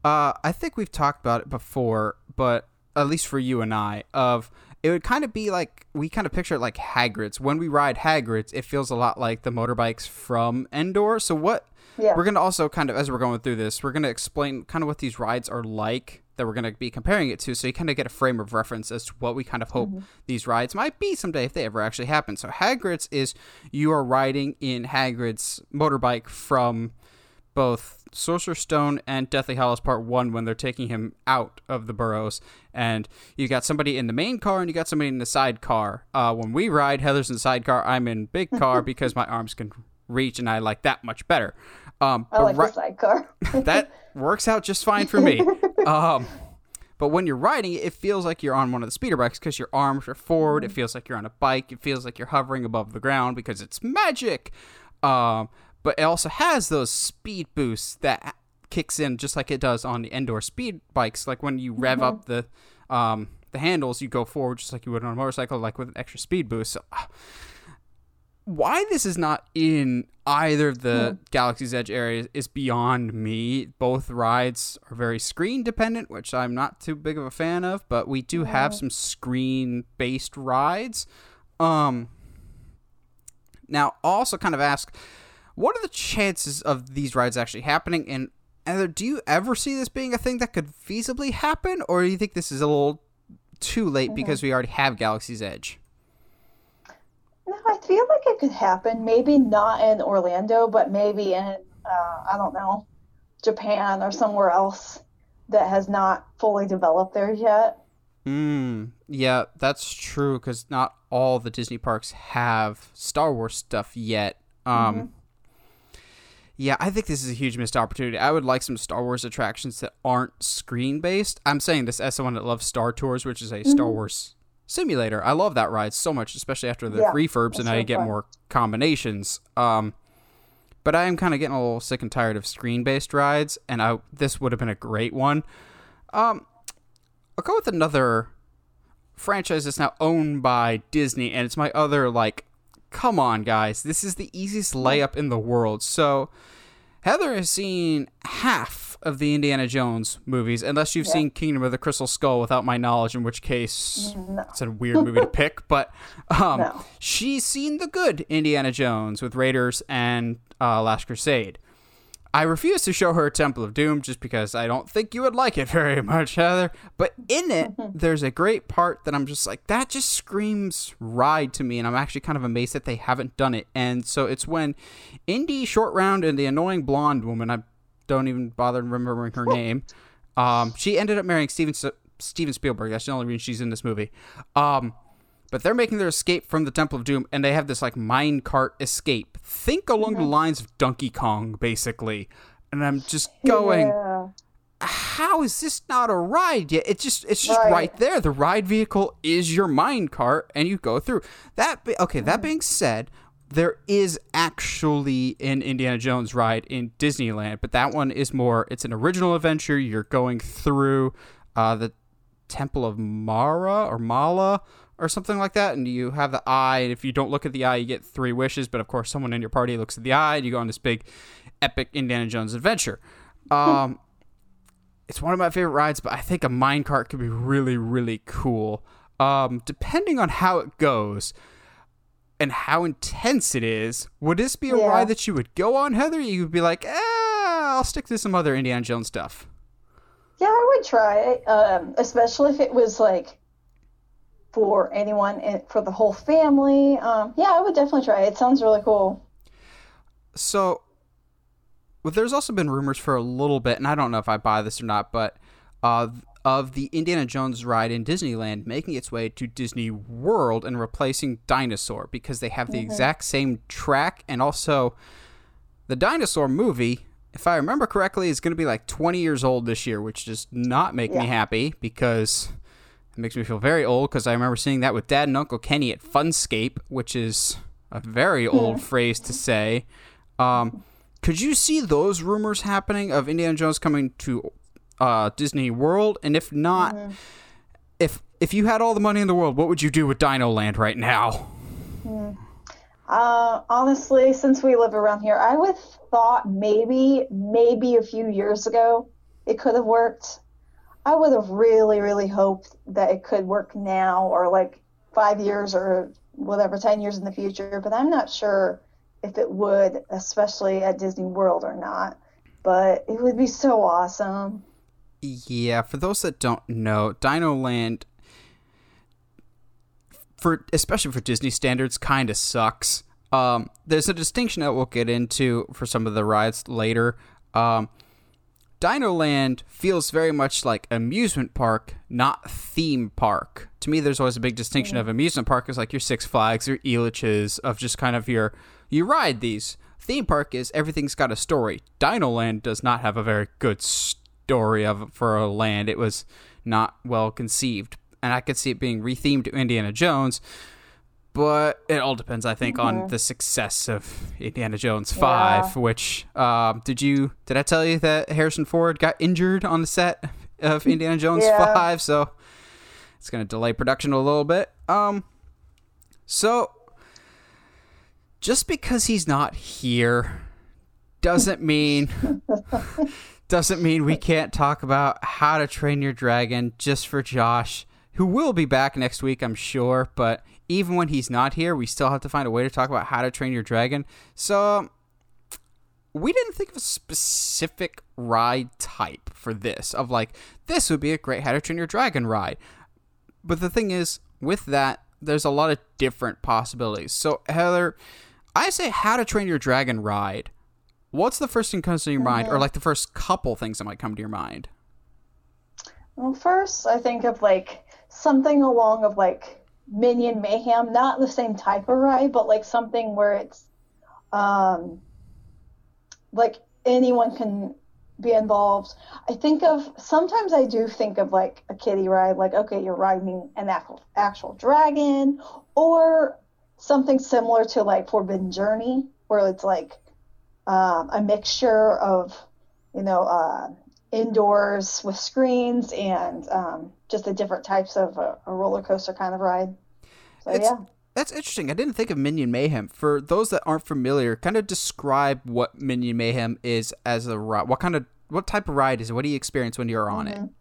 Uh, I think we've talked about it before, but at least for you and I, of it would kind of be like we kind of picture it like Hagrid's. When we ride Hagrid's, it feels a lot like the motorbikes from Endor. So what Yeah. we're gonna also kind of as we're going through this, we're gonna explain kind of what these rides are like that we're gonna be comparing it to, so you kind of get a frame of reference as to what we kind of hope these rides might be someday if they ever actually happen. So Hagrid's is you are riding in Hagrid's motorbike from both Sorcerer's Stone and Deathly Hallows Part 1 when they're taking him out of the burrows. And you've got somebody in the main car and you got somebody in the side car. Uh, when we ride, Heather's in the side car, I'm in big car [laughs] because my arms can reach and I like that much better. Um, I like ri- the sidecar. [laughs] that works out just fine for me. [laughs] Um, but when you're riding it, feels like you're on one of the speeder bikes because your arms are forward. It feels like you're on a bike. It feels like you're hovering above the ground because it's magic. Um, but it also has those speed boosts that kicks in just like it does on the Endor speed bikes. Like when you rev up the um, the handles, you go forward just like you would on a motorcycle, like with an extra speed boost. So, ah, why this is not in either of the Galaxy's Edge areas is beyond me. Both rides are very screen dependent, which I'm not too big of a fan of, but we do have some screen based rides. Um now also kind of ask what are the chances of these rides actually happening and either do you ever see this being a thing that could feasibly happen or do you think this is a little too late because we already have Galaxy's Edge. I feel like it could happen. Maybe not in Orlando, but maybe in uh, I don't know, Japan or somewhere else that has not fully developed there yet. Mm, yeah, that's true because not all the Disney parks have Star Wars stuff yet. Um, Yeah, I think this is a huge missed opportunity. I would like some Star Wars attractions that aren't screen based. I'm saying this as someone that loves Star Tours, which is a Star Wars simulator. I love that ride so much, especially after the Yeah, refurbs and now you get fun. more combinations. Um, but I am kind of getting a little sick and tired of screen based rides, and I this would have been a great one. Um, I'll go with another franchise that's now owned by Disney, and it's my other like, come on, guys, this is the easiest layup in the world. So, Heather has seen half of the Indiana Jones movies, unless you've seen Kingdom of the Crystal Skull without my knowledge, in which case No. it's a weird movie to [laughs] pick. But um, No. she's seen the good Indiana Jones with Raiders and uh, Last Crusade. I refuse to show her Temple of Doom just because I don't think you would like it [laughs] very much, Heather. But in it, [laughs] there's a great part that I'm just like, that just screams ride to me, and I'm actually kind of amazed that they haven't done it. And so it's when Indy Short Round and the annoying blonde woman, I don't even bother remembering her name, um, she ended up marrying Steven, Steven Spielberg. That's the only reason she's in this movie. Um, but they're making their escape from the Temple of Doom, and they have this like minecart escape. Think along the lines of Donkey Kong, basically. And I'm just going, Yeah. how is this not a ride yet? It's just it's just Right. right, there. The ride vehicle is your minecart, and you go through. That be- okay. That being said, there is actually an Indiana Jones ride in Disneyland, but that one is more. It's an original adventure. You're going through uh, the Temple of Mara or Mala or something like that, and you have the eye. And if you don't look at the eye, you get three wishes. But of course, someone in your party looks at the eye, and you go on this big, epic Indiana Jones adventure. Um, it's one of my favorite rides, but I think a minecart could be really, really cool. Um, depending on how it goes and how intense it is, would this be a Yeah. ride that you would go on, Heather? You would be like, eh, I'll stick to some other Indiana Jones stuff. Yeah, I would try it, um, especially if it was like for anyone, for the whole family. Um, yeah, I would definitely try it. It sounds really cool. So, well, there's also been rumors for a little bit, and I don't know if I buy this or not, but uh, of the Indiana Jones ride in Disneyland making its way to Disney World and replacing Dinosaur because they have the exact same track, and also the Dinosaur movie. If I remember correctly, is going to be like 20 years old this year, which does not make me happy because makes me feel very old because I remember seeing that with Dad and Uncle Kenny at Funscape, which is a very old phrase to say. Um, could you see those rumors happening of Indiana Jones coming to uh, Disney World? And if not, if if you had all the money in the world, what would you do with Dino Land right now? Uh, honestly, since we live around here, I would thought maybe, maybe a few years ago it could have worked. I would have really, really hoped that it could work now or like five years or whatever, 10 years in the future, but I'm not sure if it would, especially at Disney World or not. But it would be so awesome. Yeah, for those that don't know, Dino Land for especially for Disney standards kind of sucks. Um, there's a distinction that we'll get into for some of the rides later. Um, Dino Land feels very much like amusement park, not theme park. To me, there's always a big distinction of amusement park is like your Six Flags, your Elitches, of just kind of your you ride these. Theme park is everything's got a story. Dino Land does not have a very good story of for a land. It was not well conceived, and I could see it being rethemed to Indiana Jones. But it all depends, I think, on the success of Indiana Jones Five. Which um, did you did I tell you that Harrison Ford got injured on the set of [laughs] Indiana Jones Yeah. Five? So it's going to delay production a little bit. Um, so just because he's not here doesn't mean [laughs] doesn't mean we can't talk about how to train your dragon just for Josh, who will be back next week, I'm sure. But even when he's not here, we still have to find a way to talk about how to train your dragon. So we didn't think of a specific ride type for this, of like, this would be a great how to train your dragon ride. but the thing is, with that, there's a lot of different possibilities. So Heather, I say How to Train Your Dragon ride. What's the first thing comes to your mind, or mm-hmm. like the first couple things that might come to your mind? Well, first I think of like something along of like Minion Mayhem, not the same type of ride, but like something where it's um like anyone can be involved. I think of sometimes I do think of like a kiddie ride, like okay, you're riding an actual actual dragon, or something similar to like Forbidden Journey, where it's like um, a mixture of you know uh, indoors with screens and um, just the different types of a, a, roller coaster kind of ride. So it's, yeah. That's interesting. I didn't think of Minion Mayhem. For those that aren't familiar, kind of describe what Minion Mayhem is as a ride. What kind of what type of ride is it? What do you experience when you're on mm-hmm. it?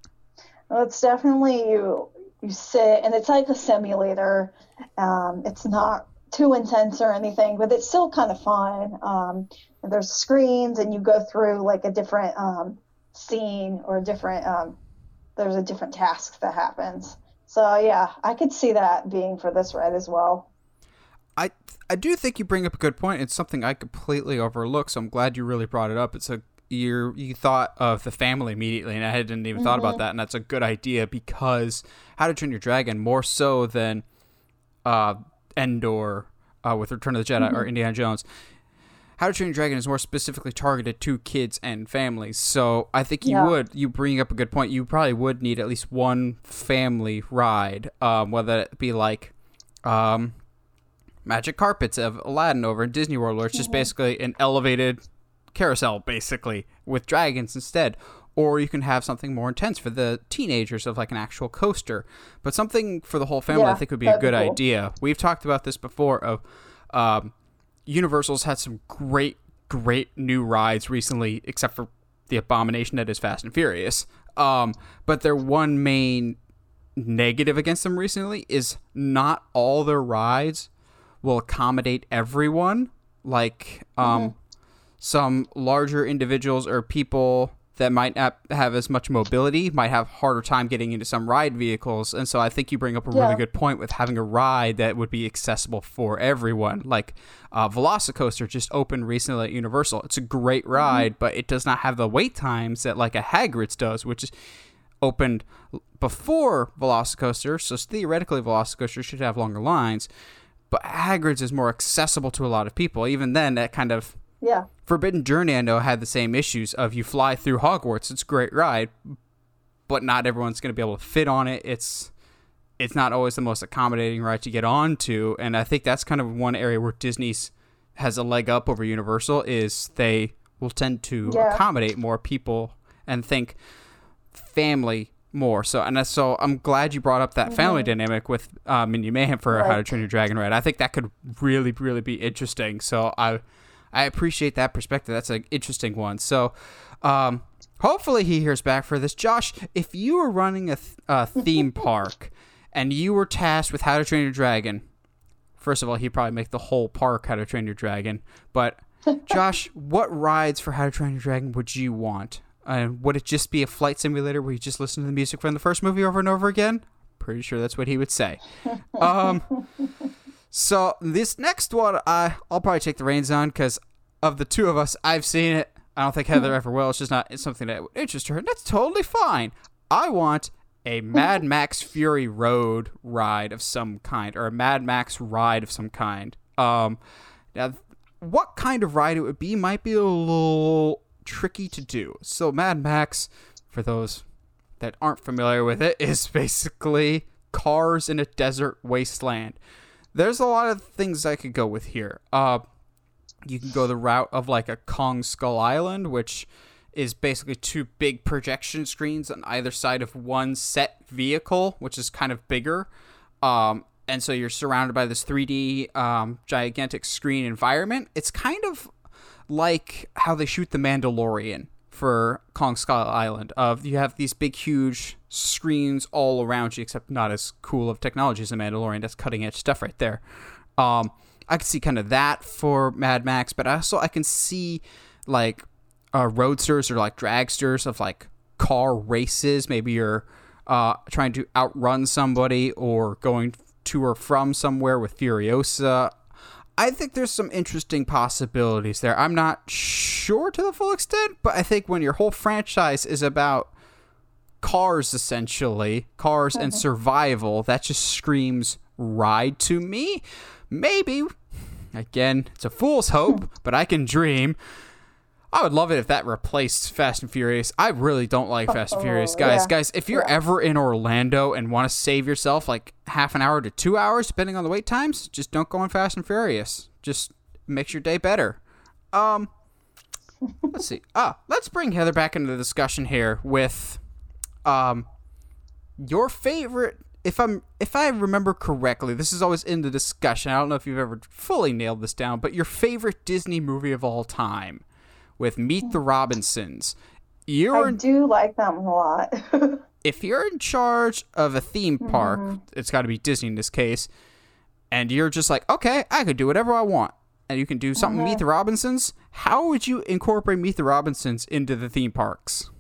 Well, it's definitely you you sit and it's like a simulator. Um, it's not too intense or anything, but it's still kind of fun. Um, there's screens and you go through like a different um, scene or different um, there's a different task that happens. So yeah, I could see that being for this ride as well. I I do think you bring up a good point. It's something I completely overlooked, so I'm glad you really brought it up. It's a you you thought of the family immediately, and I hadn't even mm-hmm. thought about mm-hmm. that, and that's a good idea because How to Train Your Dragon more so than uh, Endor uh, with Return of the Jedi mm-hmm. or Indiana Jones how to Train Your Dragon is more specifically targeted to kids and families. So I think you yeah. would you bring up a good point. You probably would need at least one family ride, um, whether it be like um, Magic Carpets of Aladdin over in Disney World, where it's just mm-hmm. basically an elevated carousel, basically with dragons instead. Or you can have something more intense for the teenagers of like an actual coaster. But something for the whole family, yeah, I think would be a good cool. idea. We've talked about this before of um, Universal's had some great, great new rides recently, except for the abomination that is Fast and Furious. Um, but their one main negative against them recently is not all their rides will accommodate everyone. Like um, mm-hmm. some larger individuals or people that might not have as much mobility might have harder time getting into some ride vehicles and so i think you bring up a yeah. really good point with having a ride that would be accessible for everyone like uh, velocicoaster just opened recently at universal it's a great mm-hmm. ride mm-hmm. but it does not have the wait times that like a hagrid's does which is opened before velocicoaster so theoretically velocicoaster should have longer lines but hagrid's is more accessible to a lot of people even then that kind of yeah. Forbidden Journey, I know, had the same issues of you fly through Hogwarts. It's a great ride, but not everyone's going to be able to fit on it. It's it's not always the most accommodating ride to get onto, and I think that's kind of one area where Disney's has a leg up over Universal is they will tend to yeah. accommodate more people and think family more. So and so I'm glad you brought up that mm-hmm. family dynamic with um, Minion Mayhem for right. How to Train Your Dragon ride. I think that could really really be interesting. So I I appreciate that perspective. That's an interesting one. So, um, hopefully he hears back for this. Josh, if you were running a, th- a theme [laughs] park and you were tasked with How to Train Your Dragon, first of all, he'd probably make the whole park How to Train Your Dragon. But [laughs] Josh, what rides for How to Train Your Dragon would you want? And uh, would it just be a flight simulator where you just listen to the music from the first movie over and over again? Pretty sure that's what he would say. [laughs] Um, so this next one, I I'll probably take the reins on because of the two of us, I've seen it. I don't think Heather ever will. It's just not it's something that would interest her, and that's totally fine. I want a Mad Max Fury Road ride of some kind, or a Mad Max ride of some kind. Um, now, what kind of ride it would be might be a little tricky to do. So, Mad Max, for those that aren't familiar with it, is basically cars in a desert wasteland there's a lot of things I could go with here. Uh, you can go the route of like a Kong Skull Island, which is basically two big projection screens on either side of one set vehicle, which is kind of bigger. Um, and so you're surrounded by this 3D um, gigantic screen environment. It's kind of like how they shoot The Mandalorian for Kong Skull Island. Of you have these big, huge screens all around you, except not as cool of technology as the Mandalorian. That's cutting edge stuff right there. Um, I can see kind of that for Mad Max, but I also I can see like uh, roadsters or like dragsters of like car races. Maybe you're uh, trying to outrun somebody or going to or from somewhere with Furiosa. I think there's some interesting possibilities there. I'm not sure to the full extent, but I think when your whole franchise is about cars, essentially, cars and mm-hmm. survival, that just screams ride to me. Maybe, again, it's a fool's hope, [laughs] but I can dream. I would love it if that replaced Fast and Furious. I really don't like Fast and Furious, guys. yeah. Guys, if you're Yeah. ever in Orlando and want to save yourself like half an hour to two hours, depending on the wait times, just don't go on Fast and Furious. Just makes your day better. Um, [laughs] let's see. Ah, let's bring Heather back into the discussion here with, um, your favorite. If I'm, if I remember correctly, this is always in the discussion. I don't know if you've ever fully nailed this down, but your favorite Disney movie of all time, with Meet the Robinsons. You're I do like them a lot. [laughs] if you're in charge of a theme park, Mm-hmm. it's got to be Disney in this case, and you're just like, okay, I could do whatever I want, and you can do something Mm-hmm. Meet the Robinsons. How would you incorporate Meet the Robinsons into the theme parks?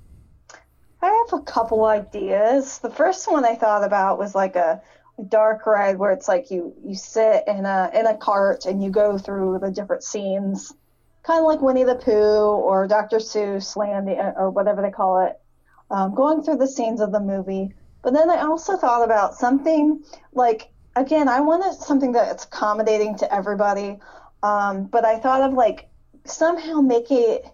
I have a couple ideas. The first one I thought about was like a dark ride where it's like you you sit in a in a cart and you go through the different scenes, kind of like Winnie the Pooh or Dr. Seuss Land or whatever they call it, um, going through the scenes of the movie. But then I also thought about something like again I wanted something that's accommodating to everybody, um, but I thought of like somehow making it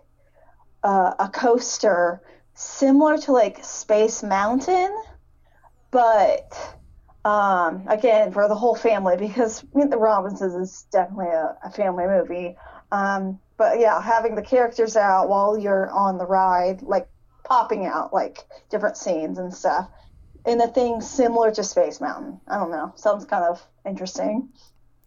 uh, a coaster similar to like Space Mountain, but um, again for the whole family because Meet the Robinsons is definitely a, a family movie. Um, but yeah, having the characters out while you're on the ride, like popping out like different scenes and stuff, in a thing similar to Space Mountain. I don't know. Sounds kind of interesting.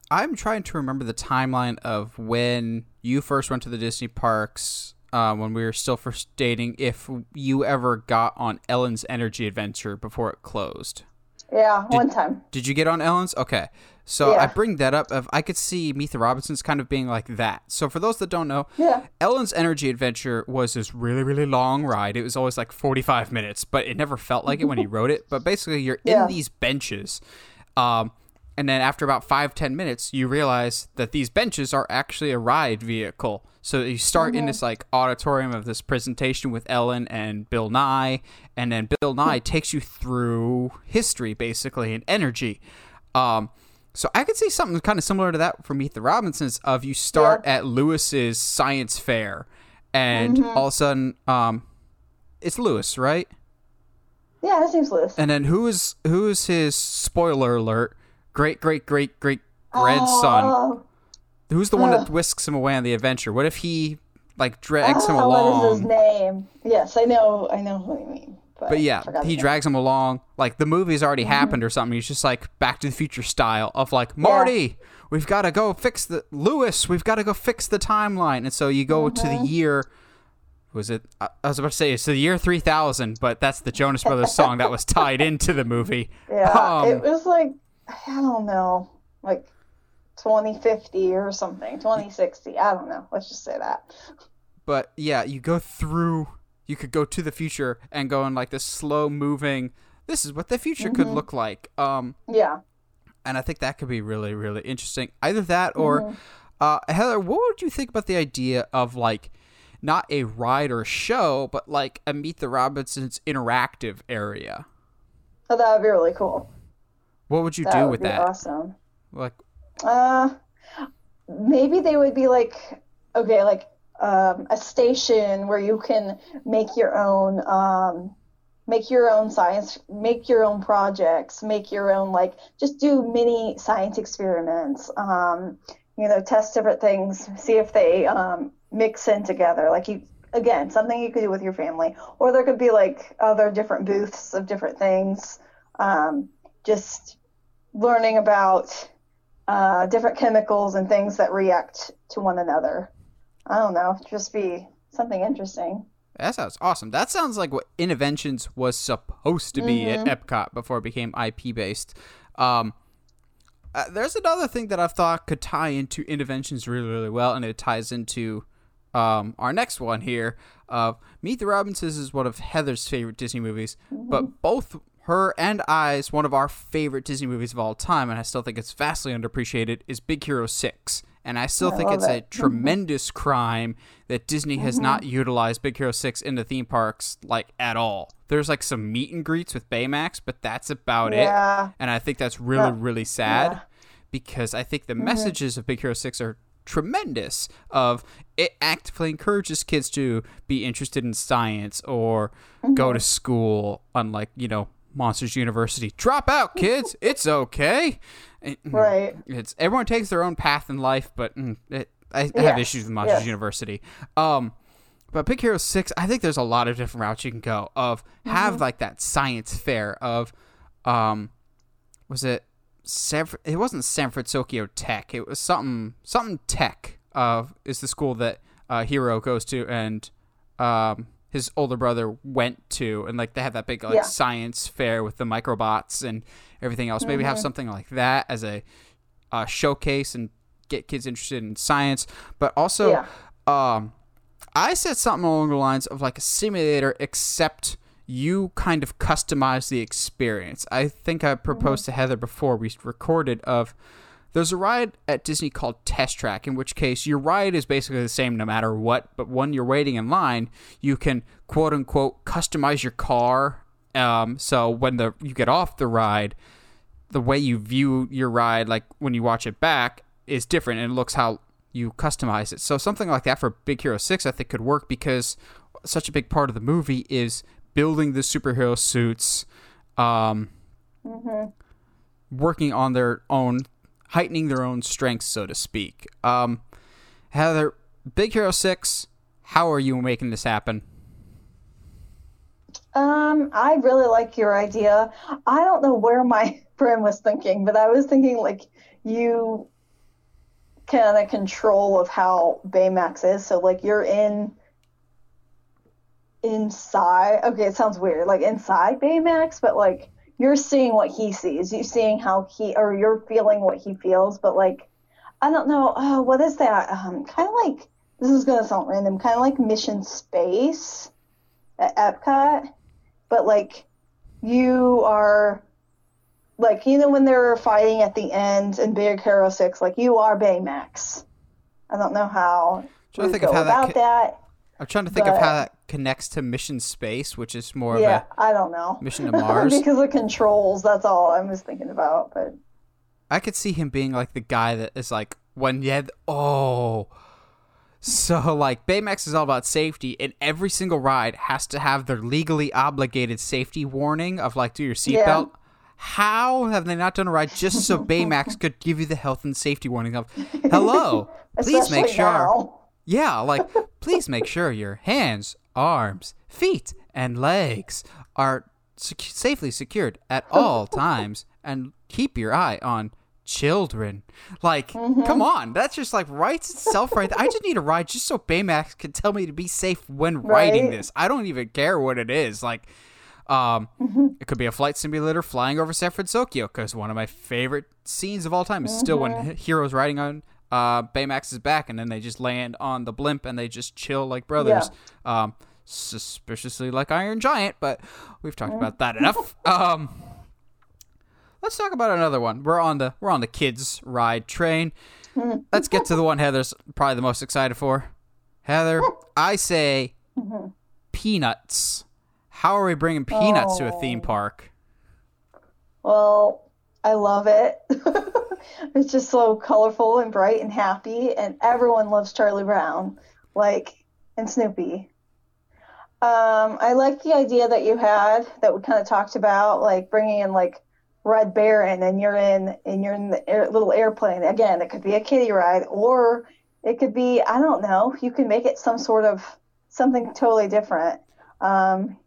I'm trying to remember the timeline of when you first went to the Disney parks. Uh, when we were still first dating, if you ever got on Ellen's Energy Adventure before it closed. Yeah, one time. Did you get on Ellen's? Okay. So I bring that up of I could see the Robinsons kind of being like that. So for those that don't know, Yeah. Ellen's Energy Adventure was this really, really long ride. It was always like 45 minutes, but it never felt like it when he [laughs] wrote it. But basically, you're Yeah. in these benches. Um, and then after about five, ten minutes, you realize that these benches are actually a ride vehicle. So you start in this like auditorium of this presentation with Ellen and Bill Nye, and then Bill Nye takes you through history, basically, and energy. Um, so I could see something kind of similar to that for Meet the Robinsons. Of you start at Lewis's science fair, and all of a sudden, um, it's Lewis, right? Yeah, that seems Lewis. And then who is who is his spoiler alert? Great, great, great, great grandson. Oh, Who's the one that whisks him away on the adventure? What if he like drags him oh, what is his name? Yes, I know. I know who you mean. But, But yeah, he drags him along. Like the movie's already Mm-hmm. happened or something. He's just like Back to the Future style of like Marty, we've got to go fix the Lewis. We've got to go fix the timeline. And so you go to Mm-hmm. the year. Was it? I I was about to say it's the year three thousand, but that's the Jonas Brothers song that was tied into the movie. [laughs] Yeah, Um, it was like I don't know, like 2050 or something, 2060. I don't know. Let's just say that. but yeah, you go through. You could go to the future and go in like this slow moving. This is what the future could look like. Um, Yeah. and I think that could be really, really interesting. Either that or, uh, Heather, what would you think about the idea of like not a ride or show, but like a Meet the Robinsons interactive area? Oh, that would be really cool. What would you That do would with that? awesome. Like, Uh, maybe they would be like, okay, like um, a station where you can make your own, um, make your own science, make your own projects, make your own like, just do mini science experiments. Um, you know, test different things, see if they um, mix in together. Like you, again, something you could do with your family, or there could be like other different booths of different things. Um, just learning about uh, different chemicals and things that react to one another. I don't know, just be something interesting. that sounds awesome. That sounds like what Innoventions was supposed to be at Epcot before it became IP based. Um, uh, there's another thing that I've thought could tie into Innoventions really, really well, and it ties into um, our next one here. Uh, Meet the Robinsons is one of Heather's favorite Disney movies, but both her and I's one of our favorite Disney movies of all time, and I still think it's vastly underappreciated, is Big Hero 6. And I still I think it's a tremendous crime that Disney has not Mm-hmm. utilized Big Hero 6 in the theme parks like at all. There's like some meet and greets with Baymax, but that's about it. And I think that's really, Yeah. really sad Yeah. because I think the messages of Big Hero 6 are tremendous of it actively encourages kids to be interested in science or go to school unlike you know monsters university drop out kids it's okay Right. it's everyone takes their own path in life but mm, it, I, I have issues with monsters yes. university um but Big Hero 6, I think there's a lot of different routes you can go of have like that science fair of um was it San, it wasn't San Francisco Tech. It was something something Tech uh is the school that uh Hero goes to and um his older brother went to and like they have that big like Yeah. science fair with the microbots and everything else. Maybe have something like that as a uh, showcase and get kids interested in science, but also Yeah. um, I said something along the lines of like a simulator, except you kind of customize the experience. I think I proposed to Heather before we recorded of there's a ride at Disney called Test Track, in which case your ride is basically the same no matter what, but when you're waiting in line, you can quote unquote customize your car. Um, so when the you get off the ride, the way you view your ride, like when you watch it back, is different and it looks how you customize it. So something like that for Big Hero 6 I think could work because such a big part of the movie is building the superhero suits, um, working on their own, heightening their own strengths, so to speak. Um, Heather, Big Hero 6, how are you making this happen? Um, I really like your idea. I don't know where my [laughs] brain was thinking, but I was thinking like you kind of control of how Baymax is. So like you're in inside. Okay, it sounds weird, like inside Baymax, but like you're seeing what he sees. You're seeing how he, or you're feeling what he feels. But like, I don't know. Oh, what is that? Um, kind of like this is gonna sound random. Kind of like Mission Space at Epcot, but like you are like you know when they're fighting at the end in Big Hero Six, like you are Baymax. I don't know how Trying to think of go how that about ca- that. I'm trying to think of how that connects to Mission Space, which is more Yeah, of I don't know. mission to Mars. [laughs] because of controls, that's all I was thinking about. But I could see him being like the guy that is like when had oh so like Baymax is all about safety and every single ride has to have their legally obligated safety warning of like do your seatbelt. How have they not done a ride just so [laughs] Baymax could give you the health and safety warning of hello, [laughs] please make sure now. Yeah, like please make sure your hands, arms, feet, and legs are sec- safely secured at all [laughs] times, and keep your eye on children. Like, mm-hmm. come on, that's just like writes itself right. I just need a ride just so Baymax can tell me to be safe when writing this. I don't even care what it is. Like, um, mm-hmm. it could be a flight simulator flying over San Francisco because one of my favorite scenes of all time is still when mm-hmm. He- Hero's riding on uh, is back and then they just land on the blimp and they just chill like brothers. Um, suspiciously like Iron Giant, but we've talked about that enough. [laughs] Um, let's talk about another one. We're on the we're on the kids ride train. [laughs] Let's get to the one Heather's probably the most excited for. Heather, [laughs] I say peanuts. How are we bringing peanuts to a theme Oh. park? Well, I love it. [laughs] it's just so colorful and bright and happy, and everyone loves Charlie Brown, like and Snoopy. Um, I like the idea that you had that we kind of talked about, like bringing in like Red Baron, and you're in and you're in the air, little airplane. Again, it could be a kiddie ride, or it could be I don't know. You can make it some sort of something totally different. Um,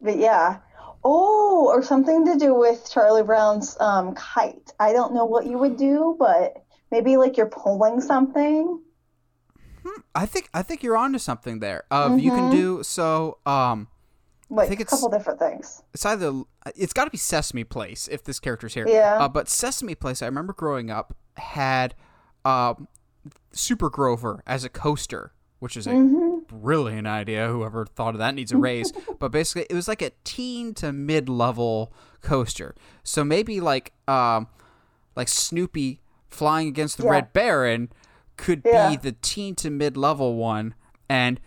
but yeah. Oh, or something to do with Charlie Brown's um, kite. I don't know what you would do, but maybe like you're pulling something. I think I think you're onto something there. Of you can do so. Um, Like think a couple different things. it's either it's got to be Sesame Place if this character's here. Yeah. Uh, but Sesame Place, I remember growing up had um, Super Grover as a coaster, which is a Mm-hmm. Brilliant idea. Whoever thought of that needs a raise. [laughs] but basically, it was like a teen to mid level coaster. So maybe like um, like Snoopy flying against the Yeah. Red Baron could Yeah. be the teen to mid level one, and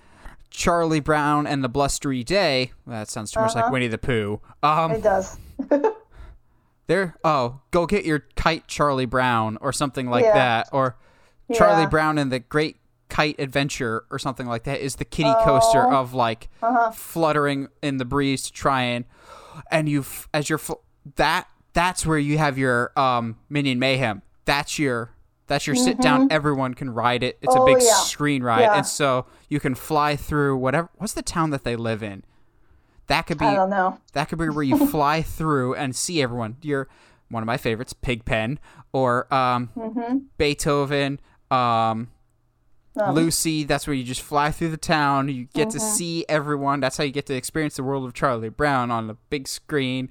Charlie Brown and the Blustery Day. That sounds too much like Uh-huh. Winnie the Pooh. Um, It does. [laughs] there. Oh, go get your kite, Charlie Brown, or something like Yeah. that, or Charlie. Brown and the Great Kite Adventure, or something like that, is the kiddie coaster Oh. of like Uh-huh. fluttering in the breeze to try and and you as you're fl- that that's where you have your um Minion Mayhem. That's your that's your sit down. Everyone can ride it. It's a Mm-hmm. Oh, big yeah. screen ride, Yeah. and so you can fly through whatever. What's the town that they live in? That could be I don't know. that could be where you [laughs] fly through and see everyone. You're one of my favorites, Pigpen or um, Mm-hmm. Beethoven, um, Um, Lucy. That's where you just fly through the town. You get Mm-hmm. to see everyone. That's how you get to experience the world of Charlie Brown on a big screen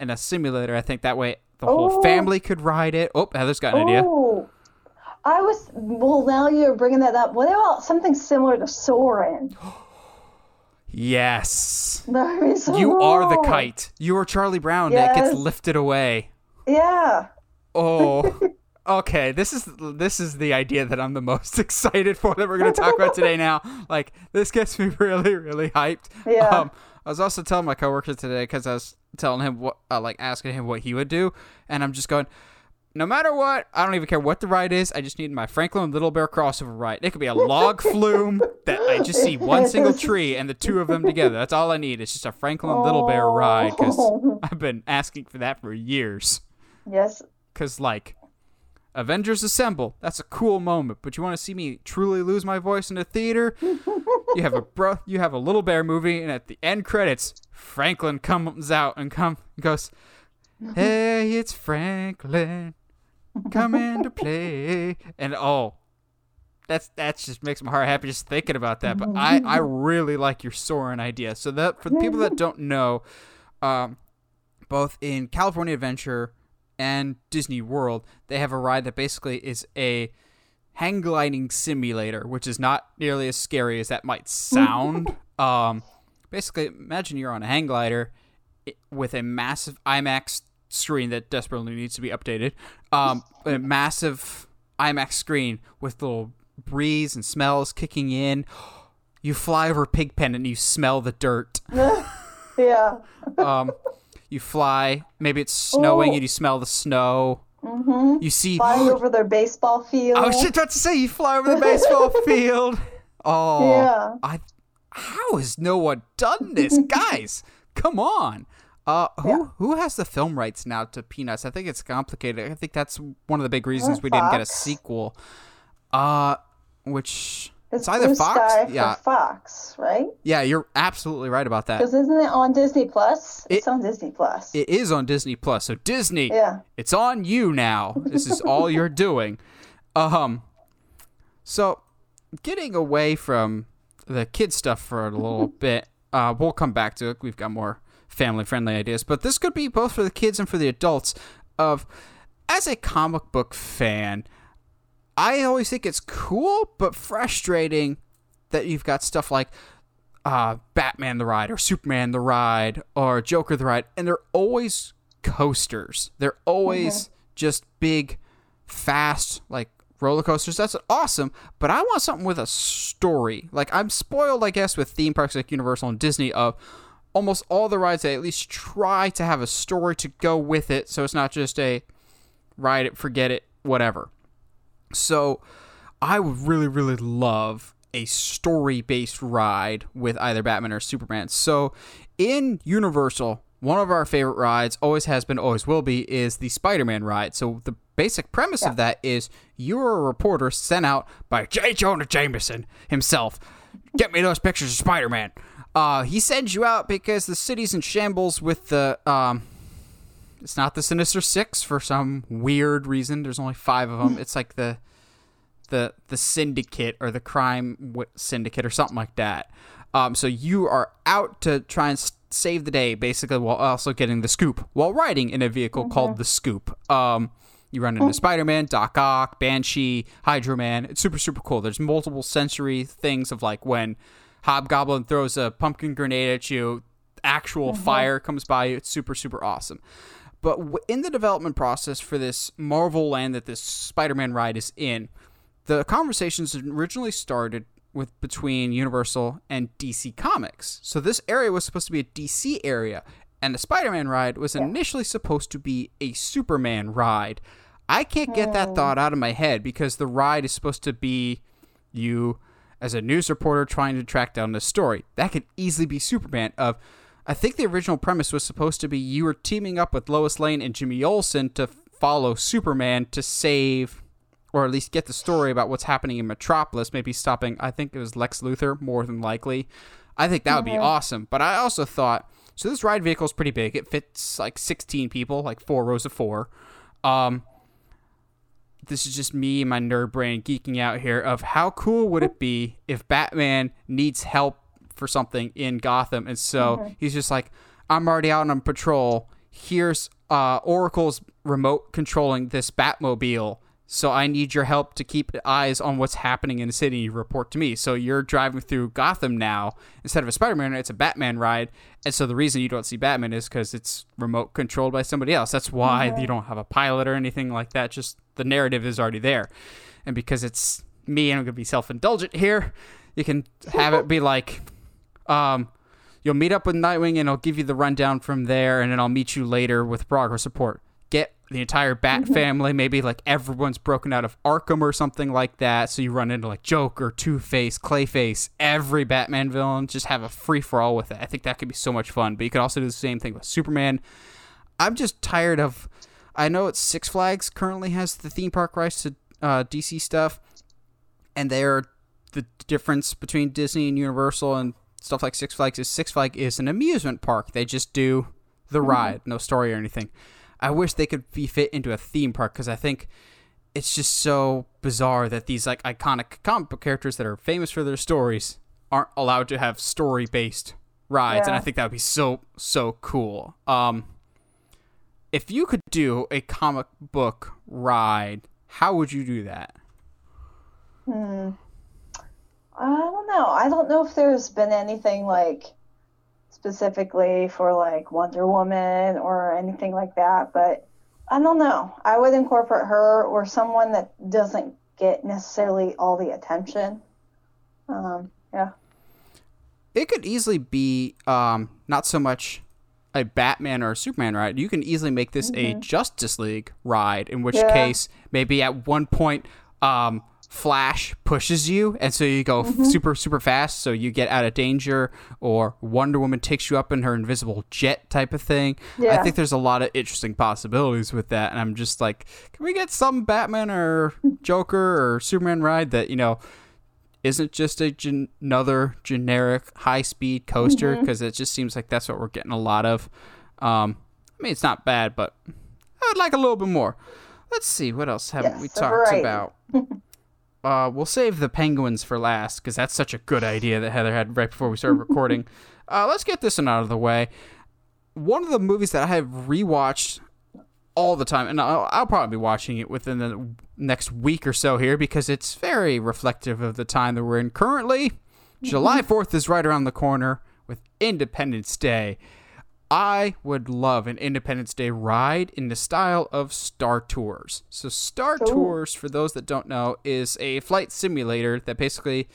in a simulator. I think that way the whole Oh. family could ride it. Oh, Heather's got an idea. Oh, I was. Well, now you're bringing that up. What about something similar to Soarin'? [gasps] Yes. [laughs] That would be so You are the kite. You are Charlie Brown that gets lifted away. Yeah. Oh, [laughs] okay. This is this is the idea that I'm the most [laughs] excited for that we're going to talk about today. Now, [laughs] like this gets me [laughs] really really hyped. Yeah. Um, I was also telling my coworker today because I was telling him what, uh, like asking him what he would do, and I'm just going. No matter what, I don't even care what the ride is. I just need my Franklin Little Bear crossover ride. It could be a log flume that I just see one single tree and the two of them together. That's all I need. It's just a Franklin and Little Bear ride because Oh. I've been asking for that for years Yes. because like avengers assemble. That's a cool moment but you want to see me truly lose my voice in a theater? You have a bro you have a little bear movie and at the end credits franklin comes out and come goes hey it's franklin coming to play. And oh that's that just makes my heart happy just thinking about that but i i really like your soaring idea. So that for the people that don't know um both in California Adventure and Disney World, they have a ride that basically is a hang gliding simulator, which is not nearly as scary as that might sound. [laughs] um, basically, imagine you're on a hang glider with a massive IMAX screen that desperately needs to be updated. Um, a [laughs] massive IMAX screen with little breeze and smells kicking in. You fly over Pigpen and you smell the dirt [laughs] Yeah. um, you fly. Maybe it's snowing Ooh. and you smell the snow. Mm-hmm. You see. Flying over their baseball field. I was just about to say you fly over the baseball [laughs] field. Oh, Yeah. I. How has no one done this, [laughs] guys? Come on. Uh, who Yeah. who has the film rights now to Peanuts? I think it's complicated. I think that's one of the big reasons we didn't get a sequel. Uh, which It's, it's either Fox. Yeah, Fox, right? yeah, you're absolutely right about that. Because isn't it on Disney Plus? It's on Disney Plus. It is on Disney Plus. So Disney, yeah. it's on you now. This is all [laughs] you're doing. Um so getting away from the kid stuff for a little [laughs] bit, uh we'll come back to it. We've got more family friendly ideas, but this could be both for the kids and for the adults of as a comic book fan, I always think it's cool but frustrating that you've got stuff like uh, Batman the Ride or Superman the Ride or Joker the Ride, and they're always coasters. They're always just big, fast, like roller coasters. That's awesome, but I want something with a story. Like I'm spoiled, I guess, with theme parks like Universal and Disney of almost all the rides. They at least try to have a story to go with it, so it's not just a ride it, forget it, whatever. So I would really, really love a story based ride with either Batman or Superman. So in Universal, one of our favorite rides, always has been, always will be, is the Spider Man ride. So the basic premise of that is you're a reporter sent out by J. Jonah Jameson himself. Get me those pictures of Spider Man. Uh, he sends you out because the city's in shambles with the um, it's not the Sinister Six for some weird reason. There's only five of them. It's like the the the syndicate or the crime syndicate or something like that. Um, so you are out to try and save the day, basically, while also getting the scoop while riding in a vehicle called the Scoop. Um, you run into Spider Man, Doc Ock, Banshee, Hydro Man. It's super super cool. There's multiple sensory things of like when Hobgoblin throws a pumpkin grenade at you, actual Mm-hmm. fire comes by you. It's super, super awesome. But w- in the development process for this Marvel land that this Spider Man ride is in, the conversations originally started with between Universal and DC Comics. So this area was supposed to be a DC area, and the Spider-Man ride was initially supposed to be a Superman ride. I can't get that hmm. thought out of my head because the ride is supposed to be you as a news reporter trying to track down the story. That could easily be Superman of I think the original premise was supposed to be you were teaming up with Lois Lane and Jimmy Olsen to follow Superman to save or at least get the story about what's happening in Metropolis, maybe stopping I think it was Lex Luthor more than likely. I think that would be awesome. But I also thought so this ride vehicle is pretty big. It fits like 16 people, like four rows of four. Um this is just me and my nerd brain geeking out here of how cool would it be if Batman needs help for something in Gotham and so he's just like I'm already out on patrol. Here's uh, Oracle's remote controlling this Batmobile. So I need your help to keep eyes on what's happening in the city. You report to me. So you're driving through Gotham now instead of a Spider-Man. It's a Batman ride, and so the reason you don't see Batman is because it's remote controlled by somebody else. That's why you don't have a pilot or anything like that. Just the narrative is already there, and because it's me, and I'm gonna be self-indulgent here. You can have it be like, um, you'll meet up with Nightwing, and I'll give you the rundown from there, and then I'll meet you later with progress report. Get the entire Bat family, maybe like everyone's broken out of Arkham or something like that. So you run into like Joker, Two Face, Clayface, every Batman villain. Just have a free for all with it. I think that could be so much fun. But you could also do the same thing with Superman. I'm just tired of. I know it's Six Flags currently has the theme park rights to uh, DC stuff, and they're the difference between Disney and Universal and stuff like Six Flags is Six Flags is an amusement park. They just do the ride, no story or anything. I wish they could be fit into a theme park because I think it's just so bizarre that these like iconic comic book characters that are famous for their stories aren't allowed to have story based rides, yeah. and I think that would be so so cool. Um, if you could do a comic book ride, how would you do that? I don't know. I don't know if there's been anything like specifically for like Wonder Woman or anything like that, but I don't know. I would incorporate her or someone that doesn't get necessarily all the attention. Um, yeah. it could easily be um, not so much a Batman or a Superman ride. You can easily make this a Justice League ride, in which Yeah. case maybe at one point um, Flash pushes you, and so you go f- super super fast, so you get out of danger, or Wonder Woman takes you up in her invisible jet type of thing. I think there's a lot of interesting possibilities with that, and I'm just like, can we get some Batman or [laughs] Joker or Superman ride that you know isn't just a gen- another generic high speed coaster because it just seems like that's what we're getting a lot of. Um, I mean, it's not bad, but I would like a little bit more. Let's see what else haven't Yes, we talked variety. about. [laughs] uh, we'll save the penguins for last because that's such a good idea that Heather had right before we started [laughs] recording. uh, let's get this one out of the way. One of the movies that I have rewatched all the time, and I'll, I'll probably be watching it within the next week or so here because it's very reflective of the time that we're in currently. July 4th is right around the corner with Independence Day. I would love an Independence Day ride in the style of Star Tours. So, Star Tours, for those that don't know, is a flight simulator that basically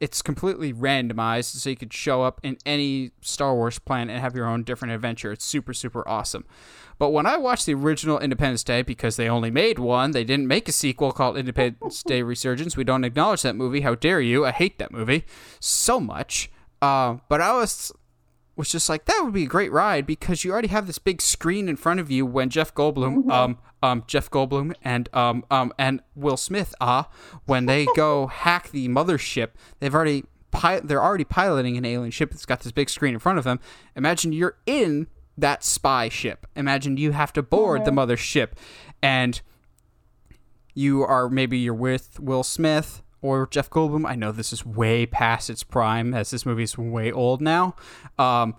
it's completely randomized, so you could show up in any Star Wars planet and have your own different adventure. It's super, super awesome. But when I watched the original Independence Day, because they only made one, they didn't make a sequel called Independence [laughs] Day Resurgence. We don't acknowledge that movie. How dare you? I hate that movie so much. Uh, but I was was just like that would be a great ride because you already have this big screen in front of you when Jeff Goldblum, um, um, Jeff Goldblum and um, um, and Will Smith, ah, when they go hack the mothership, they've already pi- they're already piloting an alien ship that's got this big screen in front of them. Imagine you're in that spy ship. Imagine you have to board the mothership, and you are maybe you're with Will Smith or Jeff Goldblum. I know this is way past its prime as this movie is way old now. Um,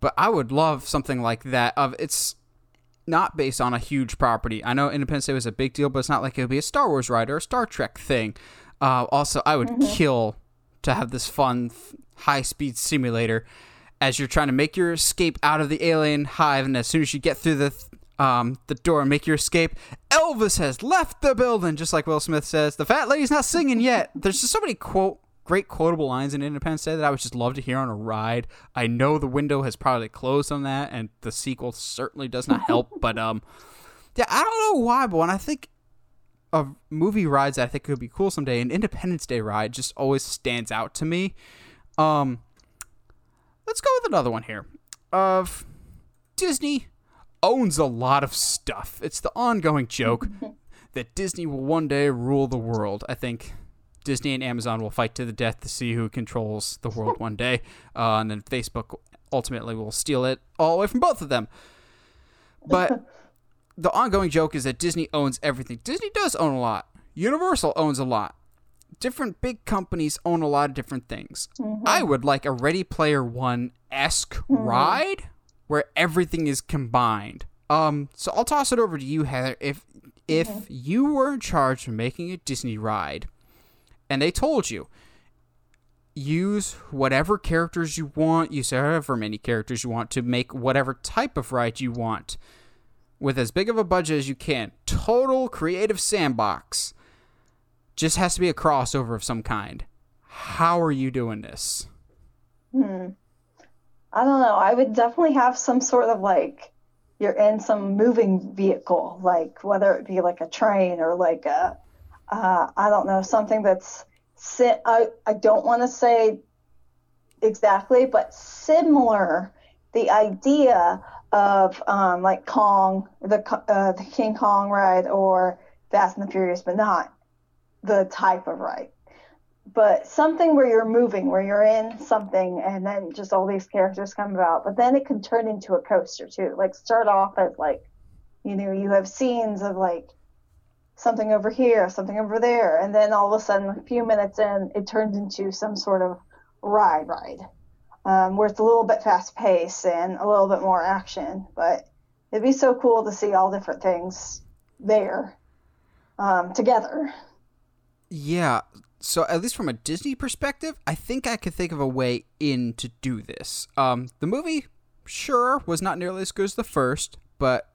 but I would love something like that. Of it's not based on a huge property. I know Independence Day was a big deal, but it's not like it would be a Star Wars ride or a Star Trek thing. Uh, also, I would kill to have this fun high speed simulator as you're trying to make your escape out of the alien hive. And as soon as you get through the um, the door and make your escape, Elvis has left the building, just like Will Smith says. The fat lady's not singing yet. [laughs] There's just so many quote great quotable lines in Independence Day that I would just love to hear on a ride. I know the window has probably closed on that, and the sequel certainly does not help. [laughs] but um, yeah, I don't know why, but when I think of movie rides that I think could be cool someday, an Independence Day ride just always stands out to me. Um, let's go with another one here. Of Disney owns a lot of stuff. It's the ongoing joke [laughs] that Disney will one day rule the world. I think Disney and Amazon will fight to the death to see who controls the world [laughs] one day, uh, and then Facebook ultimately will steal it all away from both of them. But [laughs] the ongoing joke is that Disney owns everything. Disney does own a lot. Universal owns a lot. Different big companies own a lot of different things. Mm-hmm. I would like a Ready Player One esque ride where everything is combined. Um, so I'll toss it over to you, Heather. If if you were in charge of making a Disney ride, and they told you use whatever characters you want, use however many characters you want to make whatever type of ride you want with as big of a budget as you can. Total creative sandbox. Just has to be a crossover of some kind. How are you doing this? Hmm. I don't know. I would definitely have some sort of like you're in some moving vehicle, like whether it be like a train or like a, uh, I don't know, something that's, I, I don't want to say exactly, but similar. The idea of um, like Kong, the uh, the King Kong ride, or Fast and the Furious, but not the type of ride but something where you're moving, where you're in something, and then just all these characters come about. But then it can turn into a coaster too. Like start off as like, you know, you have scenes of like something over here, something over there, and then all of a sudden, a few minutes in, it turns into some sort of ride, ride, um, where it's a little bit fast paced and a little bit more action. But it'd be so cool to see all different things there um, together. Yeah. So at least from a Disney perspective, I think I could think of a way in to do this. Um, the movie, sure, was not nearly as good as the first, but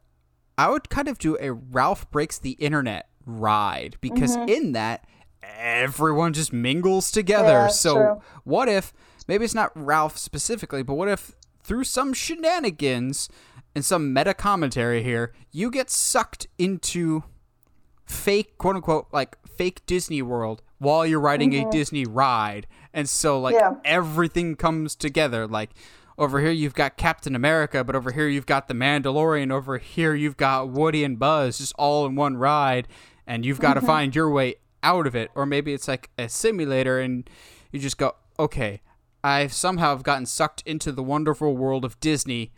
I would kind of do a Ralph breaks the internet ride because in that everyone just mingles together. Yeah, so true. what if maybe it's not Ralph specifically, but what if through some shenanigans and some meta commentary here, you get sucked into fake quote unquote like fake Disney World while you're riding a mm-hmm. Disney ride. And so like Yeah. everything comes together. Like over here you've got Captain America, but over here you've got the Mandalorian, over here you've got Woody and Buzz just all in one ride and you've got to mm-hmm. find your way out of it. Or maybe it's like a simulator and you just go, "Okay, I somehow have gotten sucked into the wonderful world of Disney."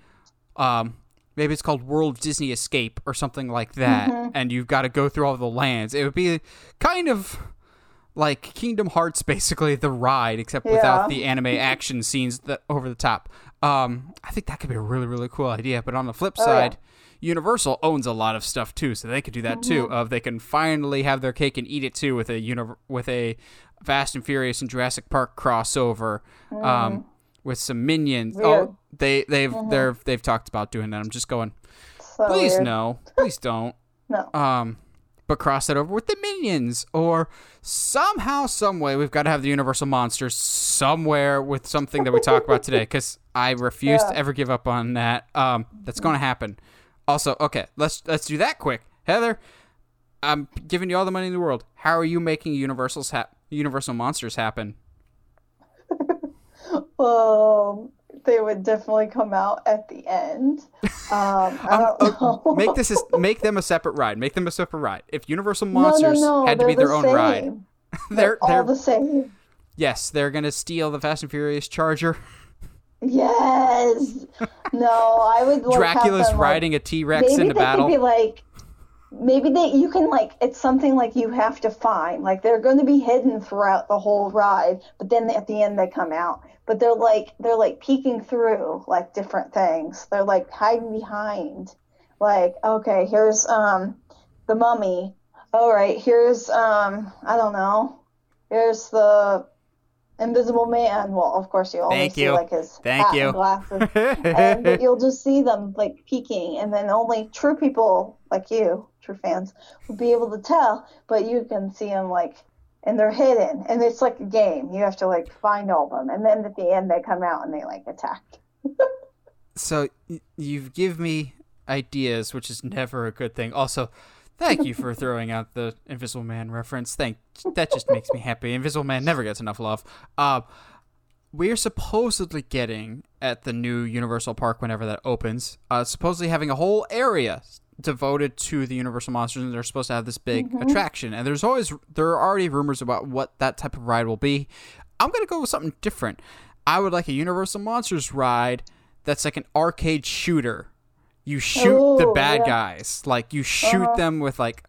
Um maybe it's called World of Disney Escape or something like that, mm-hmm. and you've got to go through all the lands. It would be kind of like Kingdom Hearts, [laughs] basically the ride, except without the anime action scenes that over the top. Um, I think that could be a really really cool idea. But on the flip yeah. side, Universal owns a lot of stuff too, so they could do that too. Of they can finally have their cake and eat it too with a uni- with a Fast and Furious and Jurassic Park crossover. Um, with some minions. Weird. Oh, they they've they're they've talked about doing that. I'm just going. So Please weird. no. Please don't. No. Um, but cross that over with the minions, or somehow, some way, we've got to have the Universal monsters somewhere with something that we talk about today. Because I refuse Yeah. to ever give up on that. Um, that's going to happen. Also, okay, let's let's do that quick, Heather. I'm giving you all the money in the world. How are you making Universal's hap- Universal monsters happen? Well, [laughs] they would definitely come out at the end. Um, I don't [laughs] know. Make this is make them a separate ride. Make them a separate ride. If Universal no, no, monsters no. had to they're be their the own same. [laughs] ride, they're all they're the same. yes, they're gonna steal the Fast and Furious Charger. Yes. No, I would like Dracula's them, like, riding a T Rex into they battle. could be like maybe they you can like it's something like you have to find like they're going to be hidden throughout the whole ride but then at the end they come out but they're like they're like peeking through like different things they're like hiding behind like okay here's um the mummy all right here's um i don't know here's the Invisible Man. Well, of course you only Thank see you. like his Thank hat you. [laughs] and glasses, and but you'll just see them like peeking, and then only true people like you, true fans, will be able to tell. But you can see them like, and they're hidden, and it's like a game. You have to like find all of them, and then at the end they come out and they like attack. [laughs] so y- you've give me ideas, which is never a good thing. Also, thank you for throwing out the Invisible Man reference. Thank that just makes me happy. Invisible Man never gets enough love. Uh, we're supposedly getting at the new Universal Park whenever that opens. Uh, supposedly having a whole area devoted to the Universal monsters, and they're supposed to have this big attraction. And there's always there are already rumors about what that type of ride will be. I'm gonna go with something different. I would like a Universal Monsters ride that's like an arcade shooter. You shoot the bad yeah. guys, like you shoot Uh-huh. them with like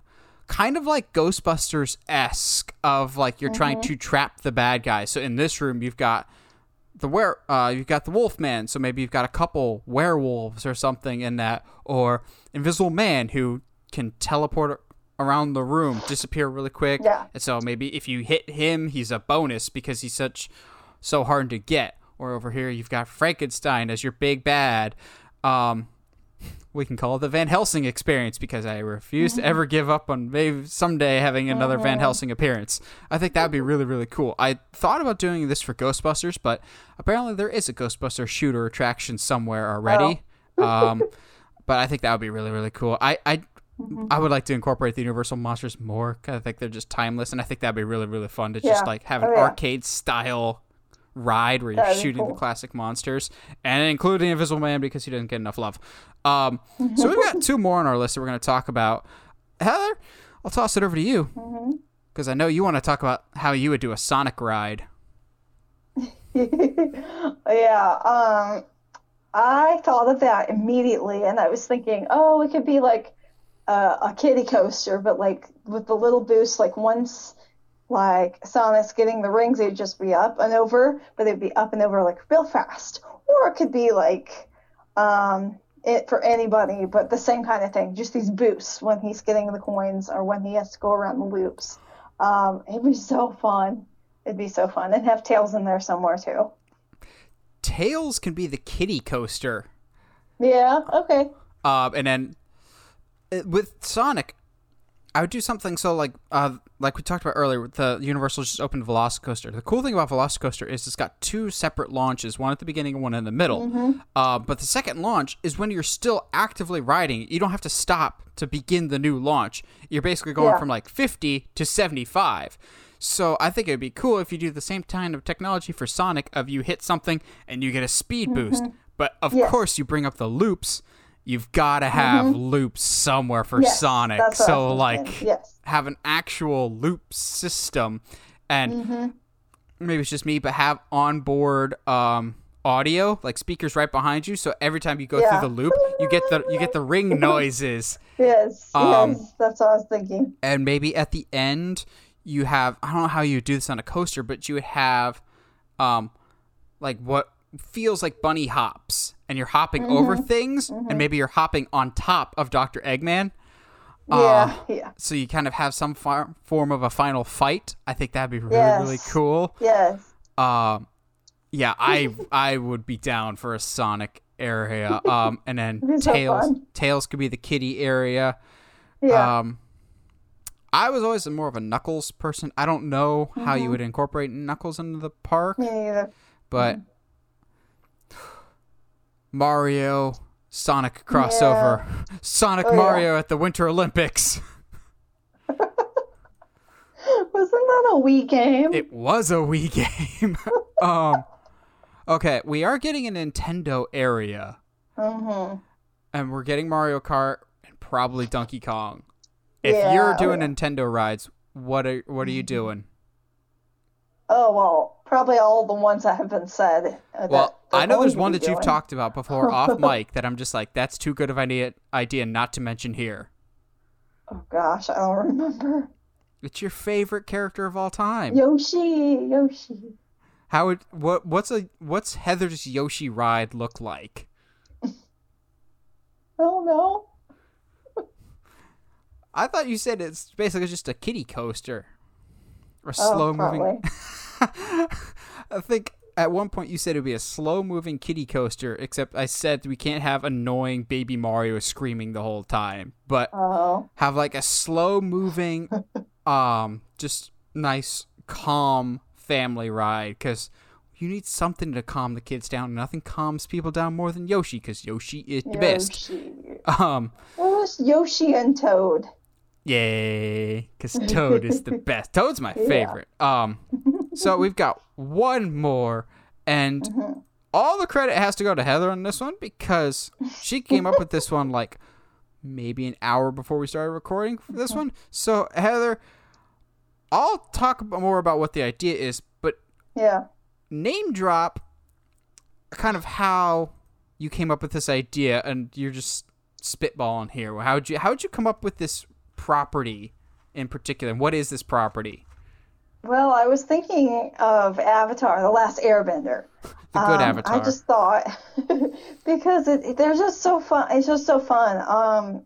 kind of like Ghostbusters esque of like you're trying to trap the bad guys. So in this room, you've got the were uh, you've got the Wolfman, so maybe you've got a couple werewolves or something in that, or Invisible Man who can teleport around the room, disappear really quick. Yeah. And so maybe if you hit him, he's a bonus because he's such so hard to get. Or over here, you've got Frankenstein as your big bad. Um, we can call it the Van Helsing experience because I refuse to mm-hmm. ever give up on maybe someday having another Van uh-huh. Helsing appearance. I think that would be really, really cool. I thought about doing this for Ghostbusters, but apparently there is a Ghostbuster shooter attraction somewhere already. Oh. [laughs] um, but I think that would be really, really cool. I, I, mm-hmm. I would like to incorporate the Universal monsters more 'cause I think they're just timeless, and I think that'd be really, really fun to just Yeah. like have oh, an Oh, yeah. arcade style ride where you're That'd shooting the classic monsters and including Invisible Man because he doesn't get enough love. Um, so we've got [laughs] two more on our list that we're going to talk about. Heather, I'll toss it over to you Mm-hmm. because I know you want to talk about how you would do a Sonic ride. [laughs] yeah, um, I thought of that immediately, and I was thinking, oh, it could be like uh, a kiddie coaster, but like with the little boost, like once like Sonic's getting the rings, they'd just be up and over, but they'd be up and over like real fast. Or it could be like um, it for anybody, but the same kind of thing, just these boosts when he's getting the coins or when he has to go around the loops. Um, it'd be so fun. It'd be so fun, and have tails in there somewhere too. Tails can be the kiddie coaster. Yeah. Okay. Um, and then uh, with Sonic, I would do something so like uh, like we talked about earlier. The Universal just opened Velocicoaster. The cool thing about Velocicoaster is it's got two separate launches, one at the beginning and one in the middle. Uh, but the second launch is when you're still actively riding. You don't have to stop to begin the new launch. You're basically going Yeah. from like 50 to 75. So I think it'd be cool if you do the same kind of technology for Sonic of you hit something and you get a speed boost. But of course you bring up the loops. You've got to have loops somewhere for Yes, Sonic. So like. Yes. Have an actual loop system and Mm-hmm. maybe it's just me but have onboard um audio like speakers right behind you so every time you go Yeah. through the loop you get the you get the ring [laughs] noises Yes. Um, yes. That's what I was thinking. and maybe at the end you have I don't know how you do this on a coaster, but you would have um like what feels like bunny hops and you're hopping over Mm-hmm. things and maybe you're hopping on top of Dr. Eggman. Yeah. yeah. So you kind of have some far- form of a final fight. I think that'd be really really cool. Yes. Um yeah, I [laughs] I would be down for a Sonic area. Um and then [laughs] so Tails fun. Tails could be the kiddie area. Yeah. Um, I was always more of a Knuckles person. I don't know how Mm-hmm. you would incorporate Knuckles into the park, Me neither. but Mario Sonic crossover, Sonic Oh, yeah. Mario at the Winter Olympics. [laughs] [laughs] Wasn't that a Wii game? It was a Wii game. [laughs] um, okay, we are getting a Nintendo area, mm-hmm. and we're getting Mario Kart and probably Donkey Kong. If Yeah, you're oh, doing yeah. Nintendo rides, what are what are you doing? Oh well, probably all the ones that have been said. uh, Well, I know there's one that you've talked about before [laughs] off mic that I'm just like, that's too good of an idea, idea not to mention here. Oh gosh, I don't remember. It's your favorite character of all time. Yoshi, Yoshi. How would what what's a what's Heather's Yoshi ride look like? I don't know. I thought you said it's basically just a kiddie coaster or Oh, slow moving. [laughs] I think at one point you said it would be a slow moving kiddie coaster, except I said we can't have annoying baby Mario screaming the whole time, but Oh, have like a slow moving, [laughs] um, just nice, calm family ride because you need something to calm the kids down. Nothing calms people down more than Yoshi because Yoshi is the best. Um, What was Yoshi and Toad? Yay, because [laughs] Toad is the best. Toad's my favorite. Um, so we've got one more, and Mm-hmm. all the credit has to go to Heather on this one because she came up with this [laughs] one like maybe an hour before we started recording for this one. So Heather, I'll talk more about what the idea is, but Yeah. name drop kind of how you came up with this idea, and you're just spitballing here. How'd you how'd you come up with this property in particular? What is this property? Well, I was thinking of Avatar: The Last Airbender. [laughs] The good Um, Avatar. I just thought [laughs] because it, they're just so fun. It's just so fun. Um,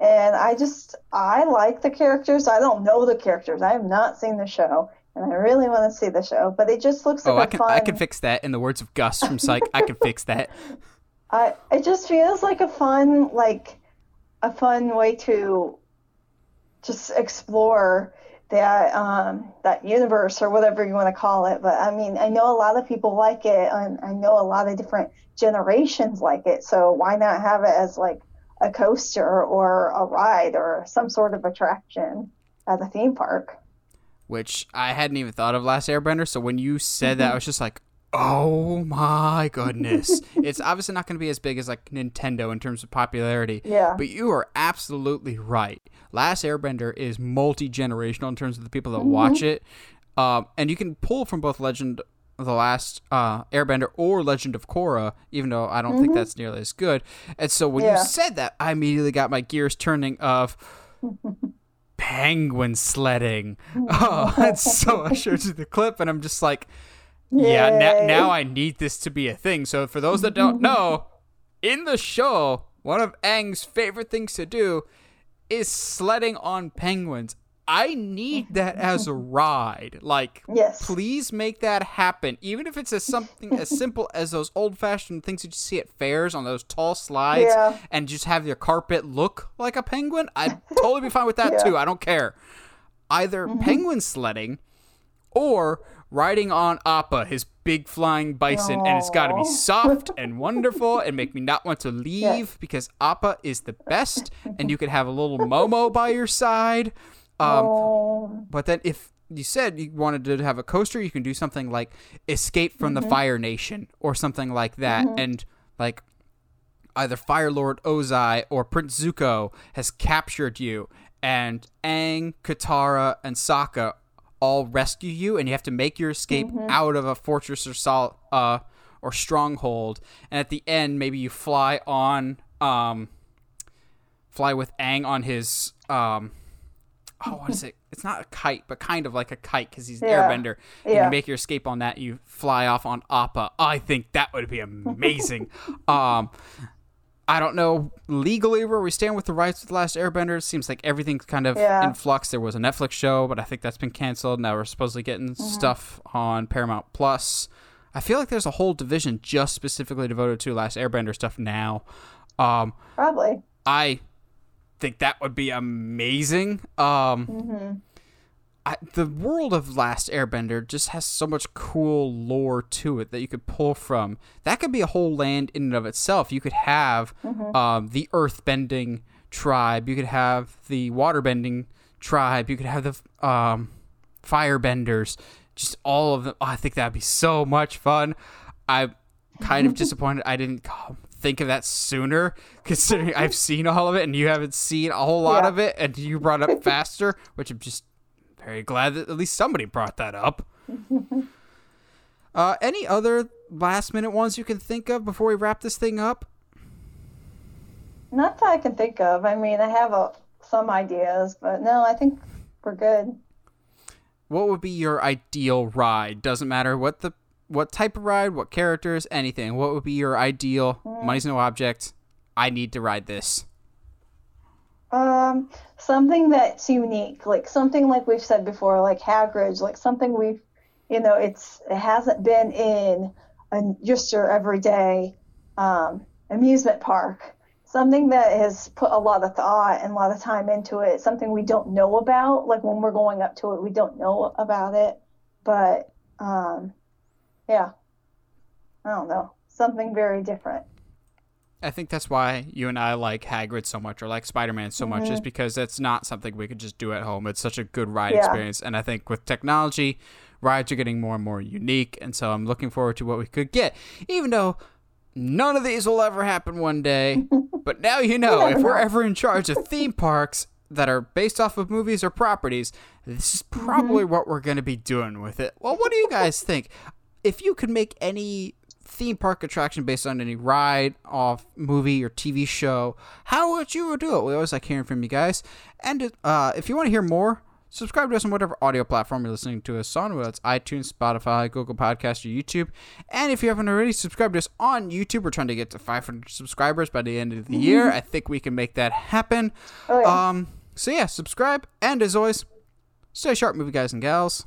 and I just I like the characters. I don't know the characters. I have not seen the show, and I really want to see the show. But it just looks like oh, I can fun. I can fix that. In the words of Gus from Psych, I can fix that. [laughs] I it just feels like a fun like a fun way to just explore that um that universe or whatever you want to call it. But I mean, I know a lot of people like it, and I know a lot of different generations like it. So why not have it as like a coaster or a ride or some sort of attraction at the theme park? Which I hadn't even thought of Last Airbender. So when you said that, I was just like, oh my goodness! [laughs] it's obviously not going to be as big as like Nintendo in terms of popularity. Yeah. But you are absolutely right. Last Airbender is multi generational in terms of the people that watch it. Um, and you can pull from both Legend of the Last uh, Airbender or Legend of Korra, even though I don't think that's nearly as good. And so when Yeah. you said that, I immediately got my gears turning of [laughs] penguin sledding. Oh, [laughs] that's so I showed you the clip, and I'm just like, yeah, now, now I need this to be a thing. So for those that don't know, in the show, one of Aang's favorite things to do is sledding on penguins. I need that as a [laughs] ride. Like, Yes. please make that happen. Even if it's as something as [laughs] simple as those old-fashioned things that you see at fairs on those tall slides, Yeah. and just have your carpet look like a penguin. I'd totally be fine with that [laughs] Yeah. too. I don't care. Either mm-hmm. penguin sledding or riding on Appa, his big flying bison, and it's got to be soft and wonderful and make me not want to leave Yes. because Appa is the best, and you could have a little [laughs] Momo by your side. Um, but then if you said you wanted to have a coaster, you can do something like Escape from the Fire Nation or something like that. And like either Fire Lord Ozai or Prince Zuko has captured you and Aang, Katara, and Sokka all rescue you and you have to make your escape out of a fortress or sol- uh or stronghold. And at the end maybe you fly on um fly with Aang on his um oh, what is [laughs] it? It's not a kite, but kind of like a kite because he's an Yeah. airbender. And Yeah. you make your escape on that. You fly off on Appa. I think that would be [laughs] amazing. um, I don't know legally where we stand with the rights to the Last Airbender. It seems like everything's kind of Yeah. in flux. There was a Netflix show, but I think that's been canceled. Now we're supposedly getting Mm-hmm. stuff on Paramount Plus. I feel like there's a whole division just specifically devoted to Last Airbender stuff now. Um, probably. I think that would be amazing. Um, Mm-hmm. I, the world of Last Airbender just has so much cool lore to it that you could pull from. That could be a whole land in and of itself. You could have um, the earth-bending tribe. You could have the water-bending tribe. You could have the um, firebenders. Just all of them. Oh, I think that'd be so much fun. I'm kind of [laughs] disappointed I didn't think of that sooner, considering I've [laughs] seen all of it and you haven't seen a whole lot Yeah. of it, and you brought it up faster, which I'm just very glad that at least somebody brought that up. uh, any other last minute ones you can think of before we wrap this thing up? Not that I can think of. I mean, I have a, some ideas, but no, I think we're good. What would be your ideal ride? Doesn't matter what the what type of ride, what characters, anything. What would be your ideal? Money's no object. I need to ride this. Um, something that's unique, like something like we've said before, like Hagrid's, like something we've, You know, it's it hasn't been in a, just your everyday um, amusement park. Something that has put a lot of thought and a lot of time into it. Something we don't know about. Like when we're going up to it, we don't know about it. But um, yeah, I don't know. Something very different. I think that's why you and I like Hagrid so much or like Spider Man so much, is Mm-hmm. because it's not something we could just do at home. It's such a good ride Yeah. experience. And I think with technology, rides are getting more and more unique. And so I'm looking forward to what we could get, even though none of these will ever happen one day. [laughs] but now you know if we're ever in charge of theme parks that are based off of movies or properties, this is Mm-hmm. probably what we're going to be doing with it. Well, what do you guys think? If you could make any theme park attraction based on any ride, off movie or TV show, how would you do it? We always like hearing from you guys. And uh, if you want to hear more, subscribe to us on whatever audio platform you're listening to us on, whether it's iTunes, Spotify, Google Podcast, or YouTube. And if you haven't already subscribed to us on YouTube, we're trying to get to 500 subscribers by the end of the year. I think we can make that happen. Oh, yeah. Um, so yeah, subscribe, and as always, stay sharp, movie guys and gals.